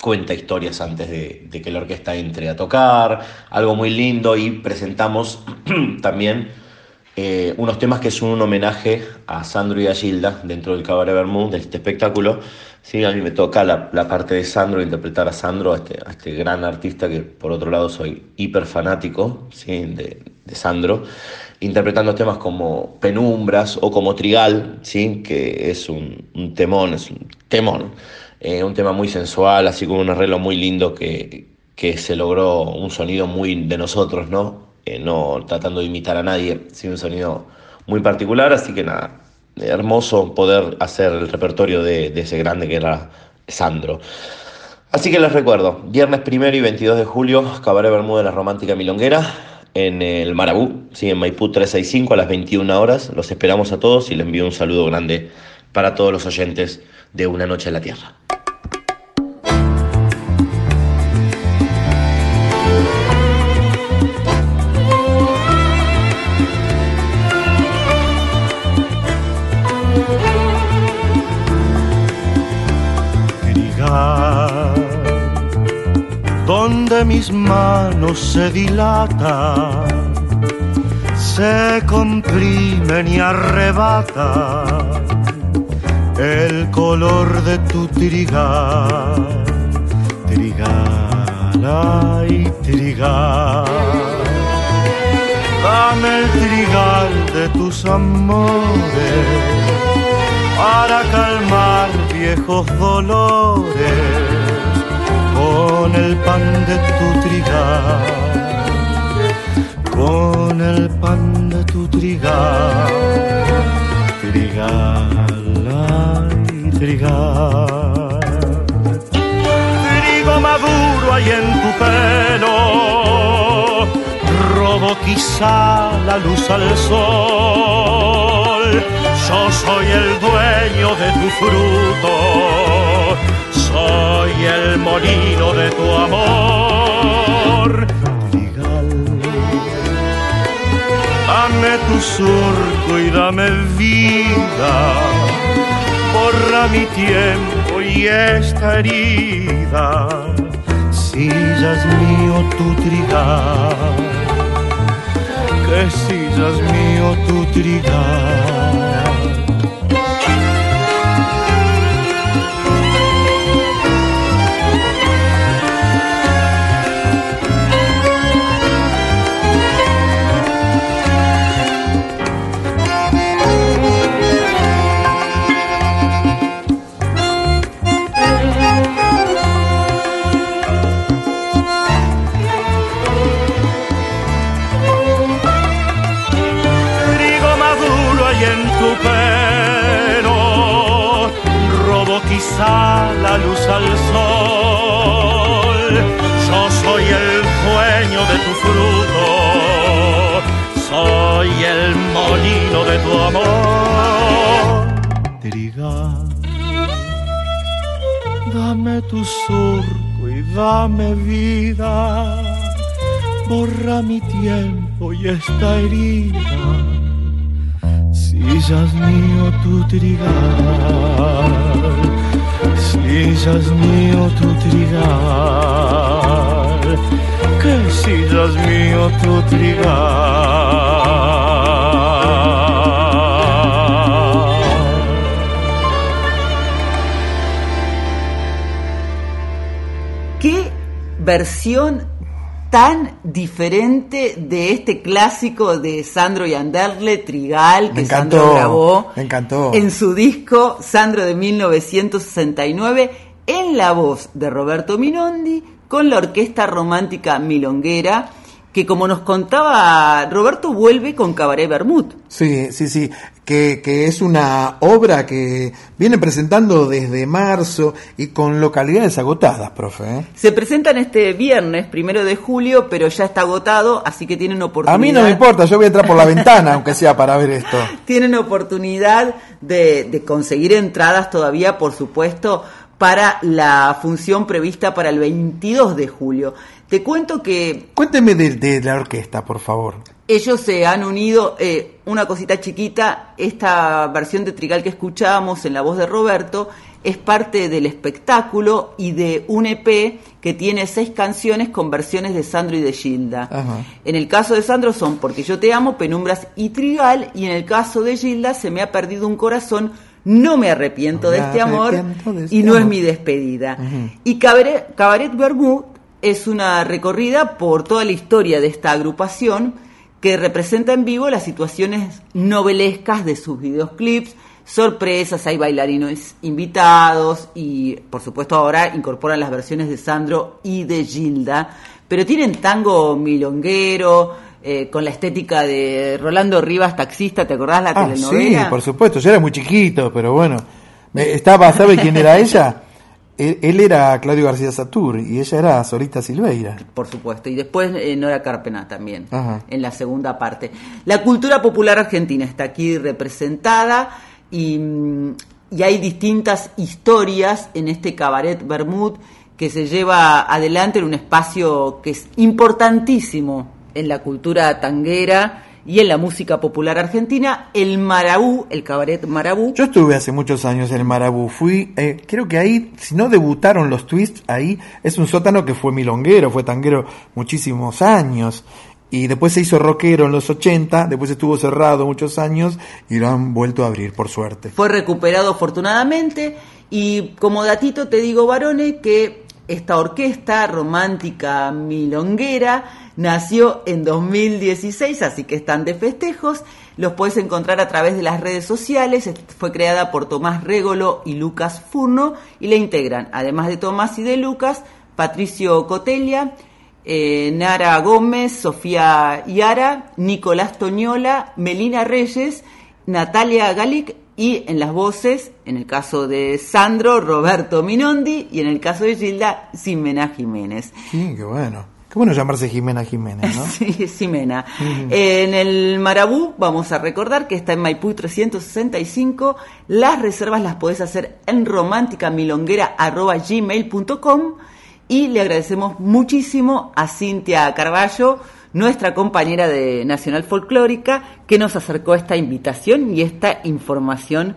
cuenta historias antes de, que la orquesta entre a tocar, algo muy lindo y presentamos también eh, unos temas que son un homenaje a Sandro y a Gilda dentro del Cabaret Bermú, de este espectáculo. Sí, a mí me toca la, parte de Sandro, interpretar a Sandro, a este, este gran artista que por otro lado soy hiper fanático ¿sí? de, de Sandro, interpretando temas como Penumbras o como Trigal, ¿sí? que es un temón, es un temón. Eh, un tema muy sensual, así como un arreglo muy lindo que, que se logró un sonido muy de nosotros, ¿no? Eh, no tratando de imitar a nadie, sino un sonido muy particular, así que nada, hermoso poder hacer el repertorio de, de ese grande que era Sandro. Así que les recuerdo, viernes primero y 22 de julio, Cabaret Bermuda de la Romántica Milonguera, en el Marabú, ¿sí? en Maipú 365 a las 21 horas. Los esperamos a todos y les envío un saludo grande para todos los oyentes de Una Noche en la Tierra. donde mis manos se dilatan, se comprimen y arrebatan el color de tu trigal, trigal, ay trigal. Dame el trigal de tus amores para calmar viejos dolores con el pan de tu trigal, con el pan de tu trigal, trigal, ay, trigal. Trigo maduro hay en tu pelo, robo quizá la luz al sol. Yo soy el dueño de tu fruto soy el molino de tu amor. Dame tu surco y dame vida, borra mi tiempo y esta herida, si ya es mío tu trigal, que si ya es mío tu trigal. Trigal, si ya es mío tu trigal, que si ya es mío tu trigal. ¿Qué versión tan diferente de este clásico de Sandro Yanderle, Trigal, que Sandro grabó Me encantó. en su disco Sandro de 1969, en la voz de Roberto Minondi, con la Orquesta Romántica Milonguera, que como nos contaba Roberto, vuelve con Cabaret Bermud. Sí, sí, sí, que, que es una obra que viene presentando desde marzo y con localidades agotadas, profe. ¿eh? Se presentan este viernes, primero de julio, pero ya está agotado, así que tienen oportunidad. A mí no me importa, yo voy a entrar por la ventana, aunque sea para ver esto. tienen oportunidad de, de conseguir entradas todavía, por supuesto, para la función prevista para el 22 de julio. Te cuento que Cuénteme de, de la orquesta, por favor. ellos se han unido, eh, una cosita chiquita, esta versión de Trigal que escuchábamos en la voz de Roberto es parte del espectáculo y de un EP que tiene seis canciones con versiones de Sandro y de Gilda. Ajá. En el caso de Sandro son Porque yo te amo, Penumbras y Trigal, y en el caso de Gilda Se me ha perdido un corazón, no me arrepiento No de este amor de este y no es mi despedida. Y Cabaret, Cabaret Bermud es una recorrida por toda la historia de esta agrupación que representa en vivo las situaciones novelescas de sus videoclips, sorpresas, hay bailarines invitados y por supuesto ahora incorporan las versiones de Sandro y de Gilda, pero tienen tango milonguero, eh, con la estética de Rolando Rivas, taxista, ¿te acordás la Ah, sí, telenovela? por supuesto, yo era muy chiquito, pero bueno. Me- estaba, ¿sabe quién era ella? Él, él era Claudio García Satur y ella era Sorita Silveira. por supuesto, y después eh, Nora Carpena también, Ajá. en la segunda parte. La cultura popular argentina está aquí representada y, mm, y hay distintas historias en este cabaret Bermud que se lleva adelante en un espacio que es importantísimo en la cultura tanguera y en la música popular argentina, el Marabú, el cabaret Marabú. Yo estuve hace muchos años en el Marabú. Fui, eh, creo que ahí, si no debutaron los twists, ahí es un sótano que fue milonguero, fue tanguero muchísimos años. Y después se hizo rockero en los 80, después estuvo cerrado muchos años y lo han vuelto a abrir, por suerte. Fue recuperado afortunadamente. Y como datito te digo, varones, que esta orquesta romántica milonguera nació en 2016, así que están de festejos. Los puedes encontrar a través de las redes sociales. Fue creada por Tomás Régolo y Lucas Furno y la integran, además de Tomás y de Lucas, Patricio Cotelia, eh, Nara Gómez, Sofía Yara, Nicolás Toñola, Melina Reyes, Natalia Galic y en las voces, en el caso de Sandro, Roberto Minondi y en el caso de Gilda, Ximena Jiménez. Sí, qué bueno. Qué bueno llamarse Jimena Jiménez, ¿no? sí, Ximena. En el Marabú vamos a recordar que está en Maipú 365. Las reservas las podés hacer en románticamilonguera.gmail.com y le agradecemos muchísimo a Cintia Carballo, nuestra compañera de Nacional Folclórica, que nos acercó esta invitación y esta información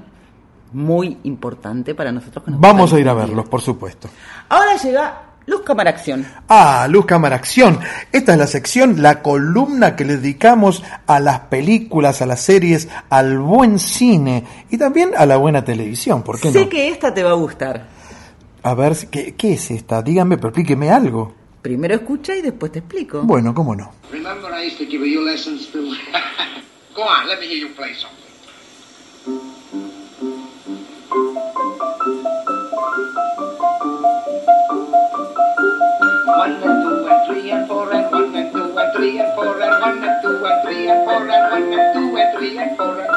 muy importante para nosotros. que nos Vamos a ir a verlos, por supuesto. Ahora llega Luz Cámara Acción. Ah, Luz Cámara Acción. Esta es la sección, la columna que le dedicamos a las películas, a las series, al buen cine y también a la buena televisión. ¿Por qué sé no? que esta te va a gustar. A ver, ¿qué, qué es esta? Dígame, pero explíqueme algo. Primero escucha y después te explico. Bueno, cómo no. Remember I used to give you lessons too? Go on, let me hear you play something. One and two and three and four and one and two and three and four and one and two and three and four and one and two and three and four and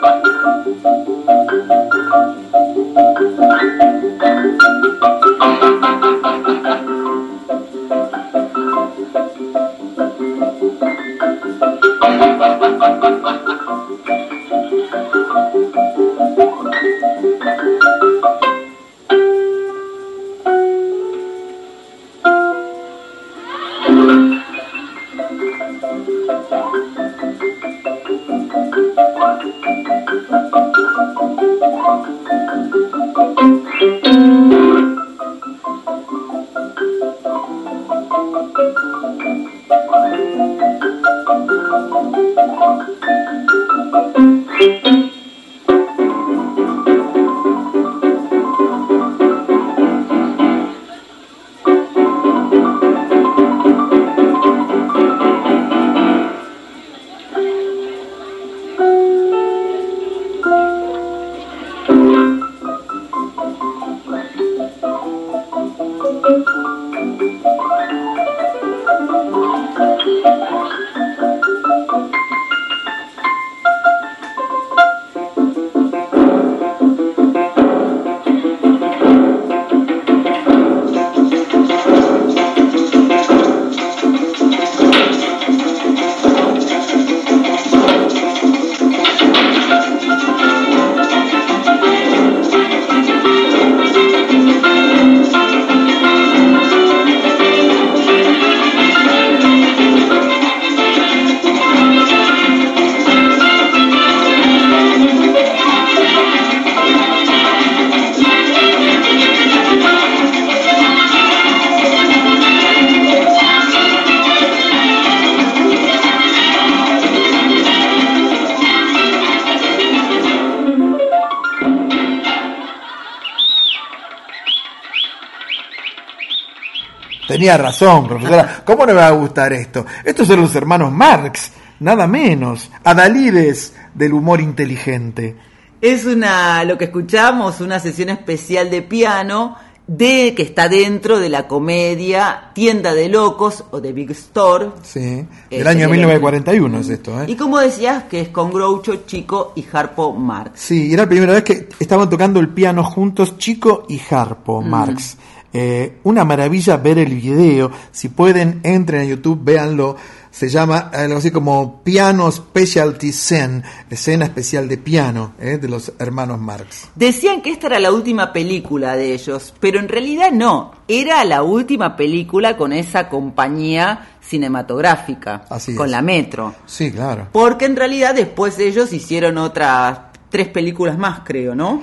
Tenía razón, profesora. ¿Cómo no me va a gustar esto? Estos son los hermanos Marx, nada menos. Adalides del humor inteligente. Es una, lo que escuchamos, una sesión especial de piano de que está dentro de la comedia Tienda de Locos o de Big Store. Sí, del año sería 1941 es esto, ¿eh? Y como decías, que es con Groucho, Chico y Harpo Marx. Sí, era la primera vez que estaban tocando el piano juntos Chico y Harpo Mm. Marx. Eh, una maravilla ver el video. Si pueden, entren a YouTube, véanlo. Se llama algo así como Piano Specialty Zen, escena especial de piano eh, de los hermanos Marx. Decían que esta era la última película de ellos, pero en realidad no. Era la última película con esa compañía cinematográfica, Así con es. la Metro. Sí, claro. Porque en realidad después ellos hicieron otras tres películas más, creo, ¿no?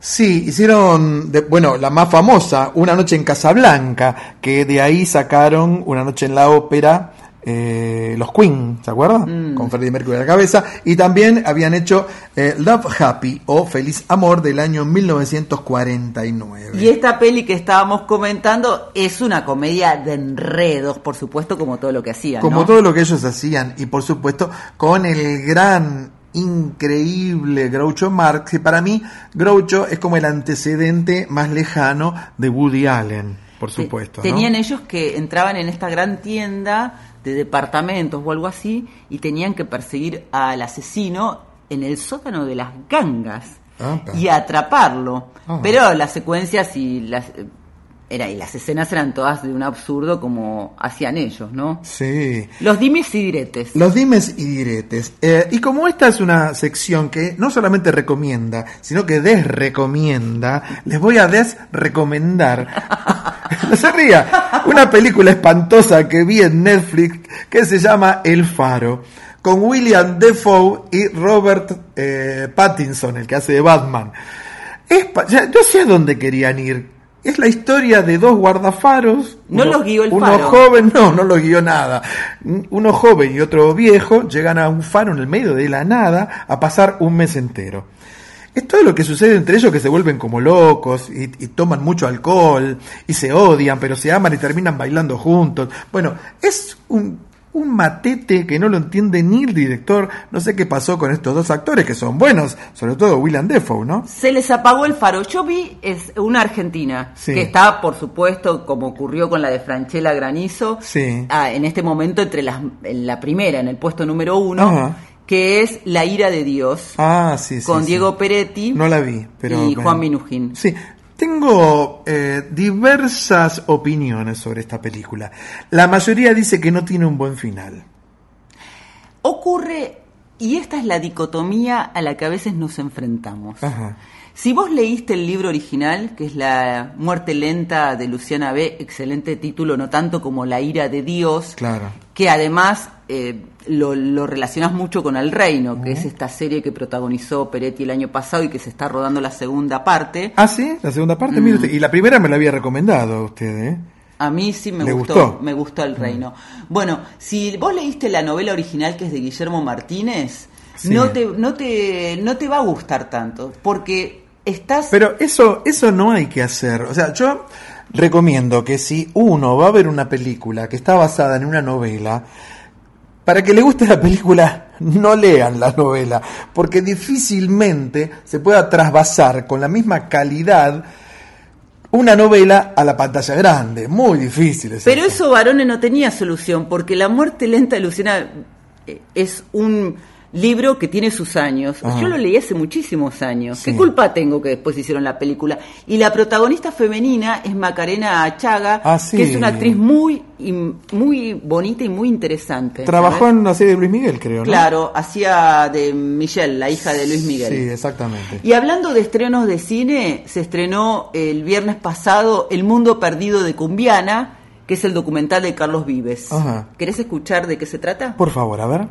Sí, hicieron, de- bueno, la más famosa, Una noche en Casablanca, que de ahí sacaron Una noche en la ópera, eh, los Queen, ¿se acuerdan? Con Freddie Mercury a la cabeza. Y también habían hecho eh, Love Happy o Feliz Amor del año 1949. Y esta peli que estábamos comentando es una comedia de enredos, por supuesto, como todo lo que hacían. Como ¿no? todo lo que ellos hacían, y por supuesto con el gran, increíble Groucho Marx, que para mí Groucho es como el antecedente más lejano de Woody Allen, por Te- supuesto. ¿no? Tenían ellos que entraban en esta gran tienda de departamentos o algo así y tenían que perseguir al asesino en el sótano de las gangas y atraparlo. Ah. Pero las secuencias y las era y las escenas eran todas de un absurdo como hacían ellos, ¿no? Sí. Los dimes y diretes. Los dimes y diretes. Eh, y como esta es una sección que no solamente recomienda, sino que desrecomienda, les voy a desrecomendar. no se ría. Una película espantosa que vi en Netflix que se llama El Faro. Con William Defoe y Robert eh, Pattinson, el que hace de Batman. Es pa- ya, yo sé a dónde querían ir. Es la historia de dos guardafaros. No los guió el uno faro. joven, no, no los guió nada. Uno joven y otro viejo llegan a un faro en el medio de la nada a pasar un mes entero. Es todo lo que sucede entre ellos que se vuelven como locos y, y toman mucho alcohol y se odian, pero se aman y terminan bailando juntos. Bueno, es un, un matete que no lo entiende ni el director. No sé qué pasó con estos dos actores que son buenos, sobre todo William Defoe, ¿no? Se les apagó el faro. Yo vi es una argentina Sí. que está, por supuesto, como ocurrió con la de Franchella Granizo, Sí. ah, en este momento entre las, en la primera, en el puesto número uno, Ajá. que es La ira de Dios, Ah, sí, sí. con sí. Diego Peretti No la vi, pero. y Juan Minujín. Sí, tengo eh, diversas opiniones sobre esta película. La mayoría dice que no tiene un buen final. Ocurre, y esta es la dicotomía a la que a veces nos enfrentamos. Ajá. Si vos leíste el libro original, que es La muerte lenta de Luciana B., excelente título, no tanto como La ira de Dios, Claro. que además eh, lo, lo relacionas mucho con El Reino, que es esta serie que protagonizó Peretti el año pasado y que se está rodando la segunda parte. Ah, sí, la segunda parte, Mm. mire usted. Y la primera me la había recomendado a usted, ¿eh? A mí sí me ¿Le gustó, gustó? me gustó El Reino. Bueno, si vos leíste la novela original que es de Guillermo Martínez, Sí. no, te, no, te, no te va a gustar tanto, porque estás... Pero eso, eso no hay que hacer. O sea, yo recomiendo que si uno va a ver una película que está basada en una novela, para que le guste la película, no lean la novela, porque difícilmente se pueda trasvasar con la misma calidad una novela a la pantalla grande. Muy difícil. es Pero eso Barone no tenía solución, porque La muerte lenta de Luciana eh, es un libro que tiene sus años. Ajá. Yo lo leí hace muchísimos años. Sí. ¿Qué culpa tengo que después hicieron la película? Y la protagonista femenina es Macarena Achaga, Ah, sí. que es una actriz muy, muy bonita y muy interesante. Trabajó ¿sabes? en la serie de Luis Miguel, creo, ¿no? Claro, hacía de Michelle, la hija de Luis Miguel. Sí, exactamente. Y hablando de estrenos de cine, se estrenó el viernes pasado El Mundo Perdido de Cumbiana, que es el documental de Carlos Vives. Ajá. ¿Querés escuchar de qué se trata? Por favor, a ver.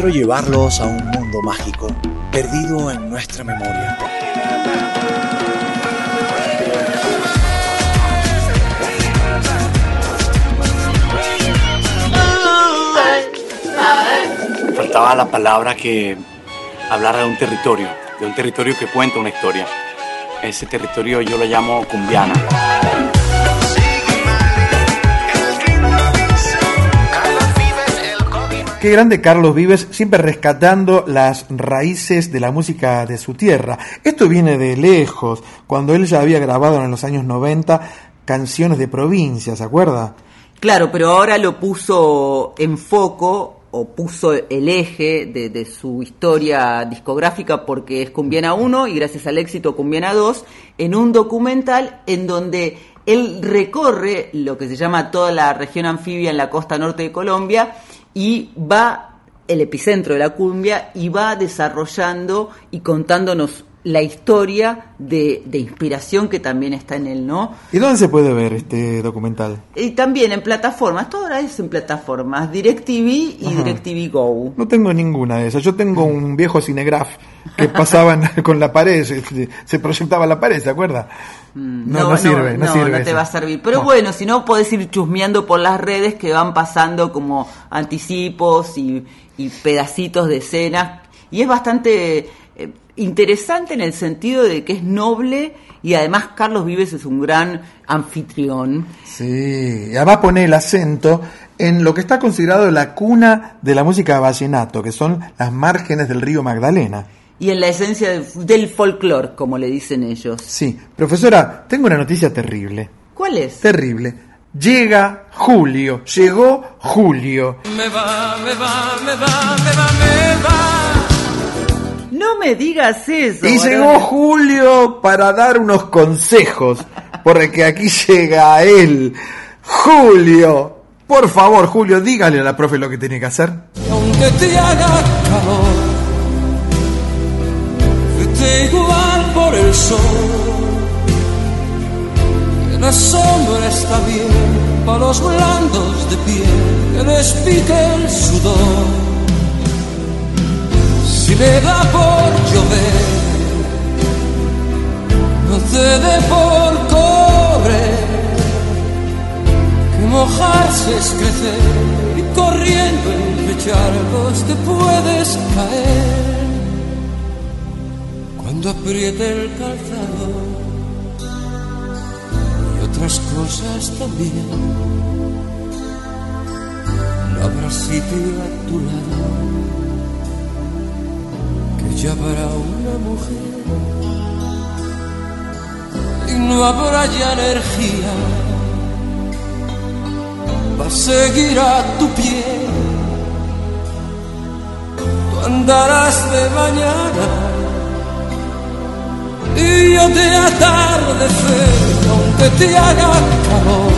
Quiero llevarlos a un mundo mágico, perdido en nuestra memoria. Faltaba la palabra que hablara de un territorio, de un territorio que cuenta una historia. Ese territorio yo lo llamo cumbiana. Qué grande Carlos Vives, siempre rescatando las raíces de la música de su tierra. Esto viene de lejos, cuando él ya había grabado en los años 90 canciones de provincia, ¿se acuerda? Claro, pero ahora lo puso en foco o puso el eje de, de su historia discográfica porque es Cumbiana 1 y gracias al éxito Cumbiana 2 en un documental en donde él recorre lo que se llama toda la región anfibia en la costa norte de Colombia y va el epicentro de la cumbia y va desarrollando y contándonos la historia de, de inspiración que también está en él, ¿no? ¿Y dónde se puede ver este documental? Y también en plataformas, todo ahora es en plataformas, DirecTV y Ajá. DirecTV Go. No tengo ninguna de esas. Yo tengo un viejo cinegraph que pasaban con la pared, se, se proyectaba la pared, ¿se acuerda? No, no, sirve, no, sirve. te ese. va a servir. Pero No. bueno, si no, podés ir chusmeando por las redes que van pasando como anticipos y, y pedacitos de escenas. Y es bastante eh, interesante en el sentido de que es noble y además Carlos Vives es un gran anfitrión. Sí, y además pone el acento en lo que está considerado la cuna de la música vallenato, que son las márgenes del río Magdalena. Y en la esencia del, del folclore, como le dicen ellos. Sí, profesora, tengo una noticia terrible. ¿Cuál es? Terrible. Llega Julio, llegó Julio. Me va, me va, me va, me va, me va. No me digas eso. Y varón. llegó Julio para dar unos consejos, porque aquí llega él. Julio, por favor, Julio, dígale a la profe lo que tiene que hacer. Y aunque te haga calor, igual por el sol. La sombra está bien para los blandos de piel, que les el sudor. Si le da por llover, no te dé por correr. Que mojarse es crecer y corriendo entre charcos te puedes caer. Cuando apriete el calzado. Y otras cosas también, no habrá sitio a tu lado que ya habrá una mujer. Y no habrá ya energía. Va a seguir a tu pie. Tú andarás de mañana y yo de atardecer, aunque te haga calor.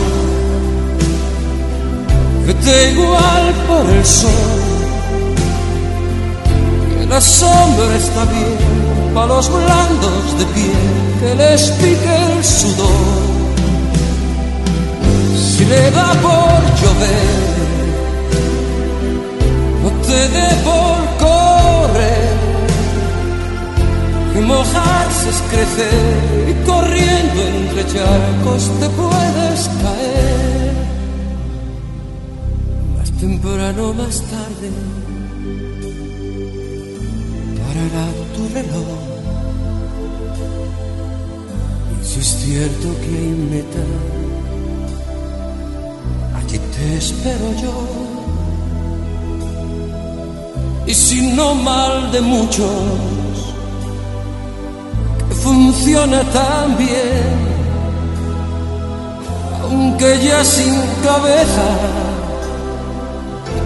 Vete igual por el sol, que la sombra está bien para los blandos de piel, que les pique el sudor si le da por llover, no te dé por correr, que mojarse es crecer y corriendo entre charcos te puedes caer. Más temprano, más tarde, parará tu reloj. Y si es cierto que hay meta, allí te espero yo. Y si no mal de muchos, que funciona tan bien, aunque ya sin cabeza,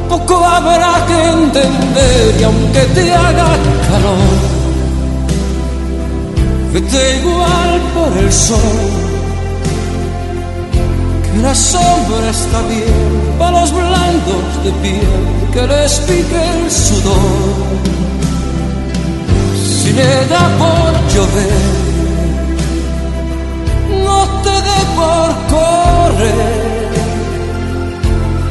poco habrá que entender y aunque te haga calor, vete igual por el sol que la sombra está bien para los blandos de piel que les pique el sudor. Si le da por llover, no te dé por correr.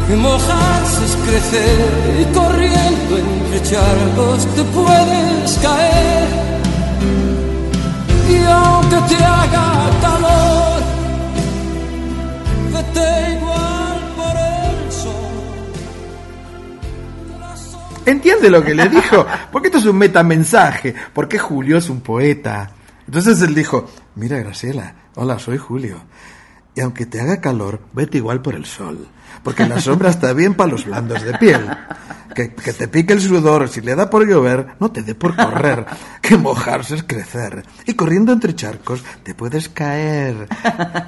Que mojarse es crecer y corriendo entre charcos te puedes caer. Y aunque te haga calor, ¿Entiende lo que le dijo? Porque esto es un metamensaje. Porque Julio es un poeta. Entonces él dijo, mira Graciela, hola, soy Julio. Y aunque te haga calor, vete igual por el sol. Porque la sombra está bien para los blandos de piel. Que, que te pique el sudor, si le da por llover, no te dé por correr, que mojarse es crecer, y corriendo entre charcos te puedes caer.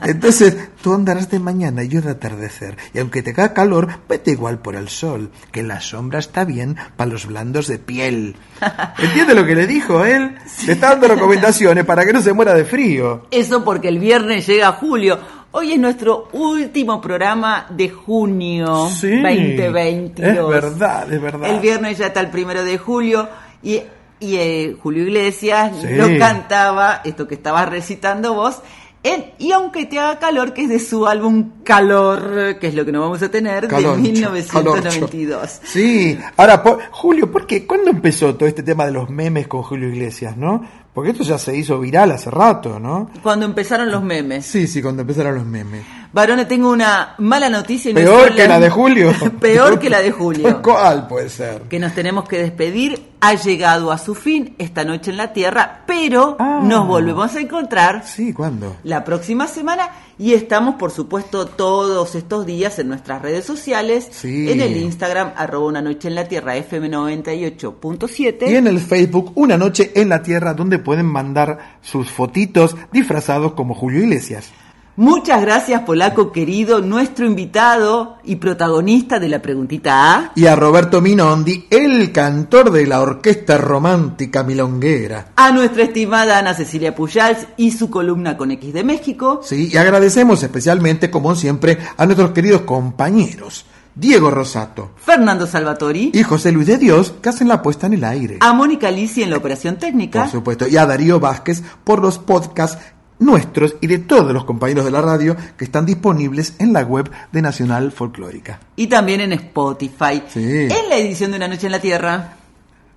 Entonces tú andarás de mañana y yo de atardecer, y aunque te haga calor, vete igual por el sol, que la sombra está bien para los blandos de piel. ¿Entiende lo que le dijo él? Le está dando recomendaciones para que no se muera de frío. Eso porque el viernes llega julio. Hoy es nuestro último programa de junio Sí, 2022. Es verdad, es verdad. El viernes ya está el primero de julio y, y eh, Julio Iglesias Sí. nos cantaba esto que estabas recitando vos. en Y aunque te haga calor, que es de su álbum Calor, que es lo que nos vamos a tener, Caloncho, de 1992. Sí, ahora, Julio, ¿por qué? ¿Cuándo empezó todo este tema de los memes con Julio Iglesias, no? Porque esto ya se hizo viral hace rato, ¿no? Cuando empezaron los memes. Sí, sí, cuando empezaron los memes. Varones, tengo una mala noticia. y no Peor que la de Julio. Peor que la de Julio. ¿Cuál puede ser? que nos tenemos que despedir. Ha llegado a su fin esta noche en la Tierra, pero Ah. nos volvemos a encontrar Sí, ¿cuándo? la próxima semana y estamos, por supuesto, todos estos días en nuestras redes sociales, Sí. en el Instagram, arroba una noche en la Tierra, FM98.7. Y en el Facebook, Una Noche en la Tierra, donde pueden mandar sus fotitos disfrazados como Julio Iglesias. Muchas gracias, Polaco querido, nuestro invitado y protagonista de la preguntita A. Y a Roberto Minondi, el cantor de la Orquesta Romántica Milonguera. A nuestra estimada Ana Cecilia Pujals y su columna con X de México. Sí, y agradecemos especialmente, como siempre, a nuestros queridos compañeros, Diego Rosato Fernando Salvatori. y José Luis de Dios, que hacen la puesta en el aire. A Mónica Lisi en la operación técnica. Por supuesto, y a Darío Vázquez por los podcasts nuestros y de todos los compañeros de la radio que están disponibles en la web de Nacional Folclórica. Y también en Spotify. Sí. En la edición de Una Noche en la Tierra.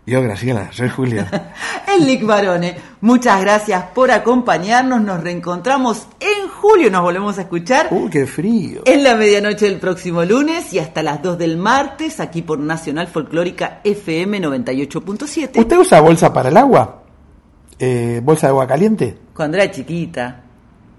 Yo, Graciela, soy Julia. El Lick Barone. Muchas gracias por acompañarnos. Nos reencontramos en julio. Nos volvemos a escuchar. Uy, qué frío. En la medianoche del próximo lunes y hasta las 2 del martes aquí por Nacional Folclórica FM 98.7. ¿Usted usa bolsa para el agua? Eh, ¿Bolsa de agua caliente? Cuando era chiquita.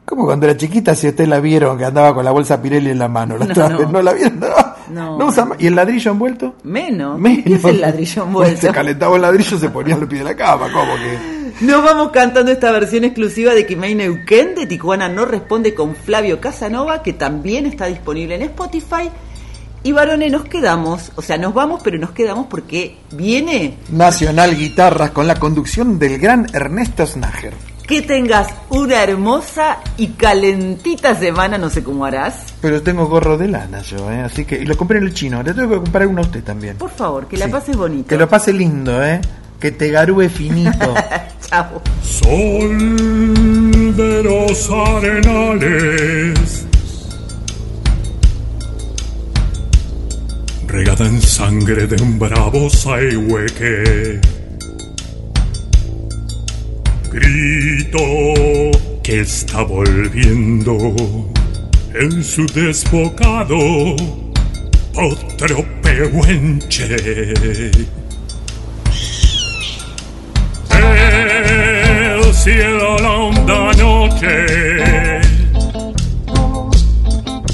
¿Cómo cuando era chiquita si usted la vieron que andaba con la bolsa Pirelli en la mano? ¿La No, no. ¿No la vieron? No. No. ¿No usa ma- ¿Y el ladrillo envuelto? Menos. Menos. ¿Qué es el ladrillo envuelto? Se calentaba el ladrillo, se ponía al pie de la cama. ¿Cómo que? Nos vamos cantando esta versión exclusiva de Kimei Neuquén de Tijuana No Responde con Flavio Casanova, que también está disponible en Spotify. Y varones, nos quedamos, o sea, nos vamos, pero nos quedamos porque viene Nacional Guitarras con la conducción del gran Ernesto Snager. que tengas una hermosa y calentita semana, no sé cómo harás. Pero tengo gorro de lana yo, ¿eh? Así que, y lo compré en el chino. Le tengo que comprar uno a usted también. Por favor, que la Sí. pases bonito. Que lo pase lindo, ¿eh? Que te garúe finito. Chao. Sol de los arenales, regada en sangre de un bravo saihueque. Grito que está volviendo en su desbocado otro pehuenche. El cielo la honda noche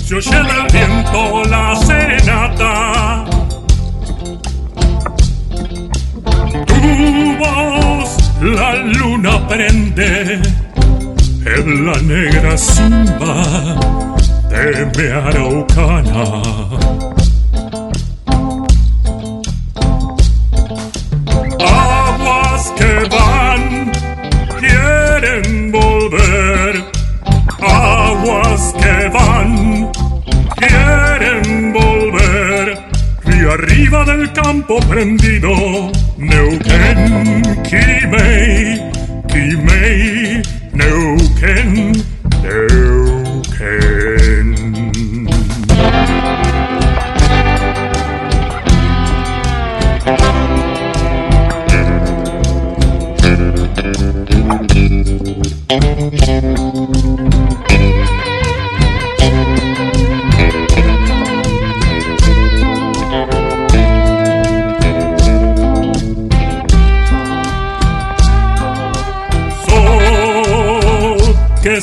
se oye del viento la serenata. Tu voz la luna prende en la negra simba de mi araucana. Que van quieren volver. Aguas que van quieren volver. Y arriba del campo prendido Neuquén Kimei Kimei Neuquén Neuquén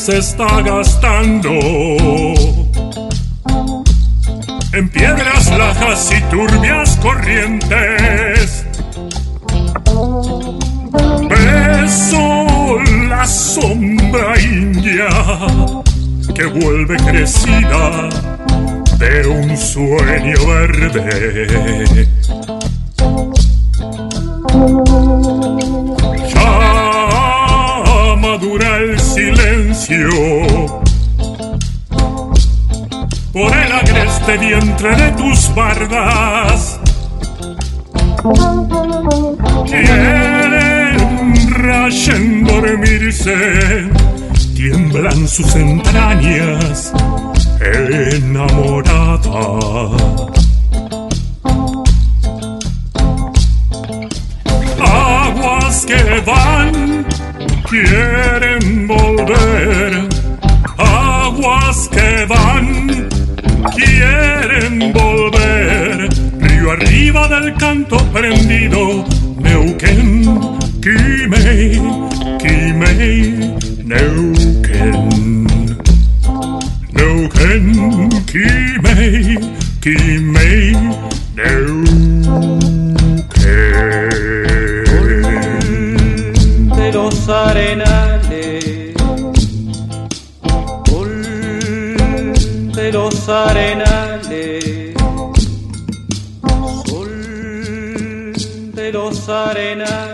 se está gastando en piedras lajas y turbias corrientes. Beso la sombra india que vuelve crecida de un sueño verde. Ya madura el por el agreste vientre de tus bardas. Quieren rayen dormirse, tiemblan sus entrañas enamorada. Aguas que van, quieren volver. Aguas que van, quieren volver. Río arriba del canto prendido, Neuquén, Quimei, Quimei, Neuquén. Neuquén, Quimei, Quimei, Neuquén. Arenales, sol de los arenales.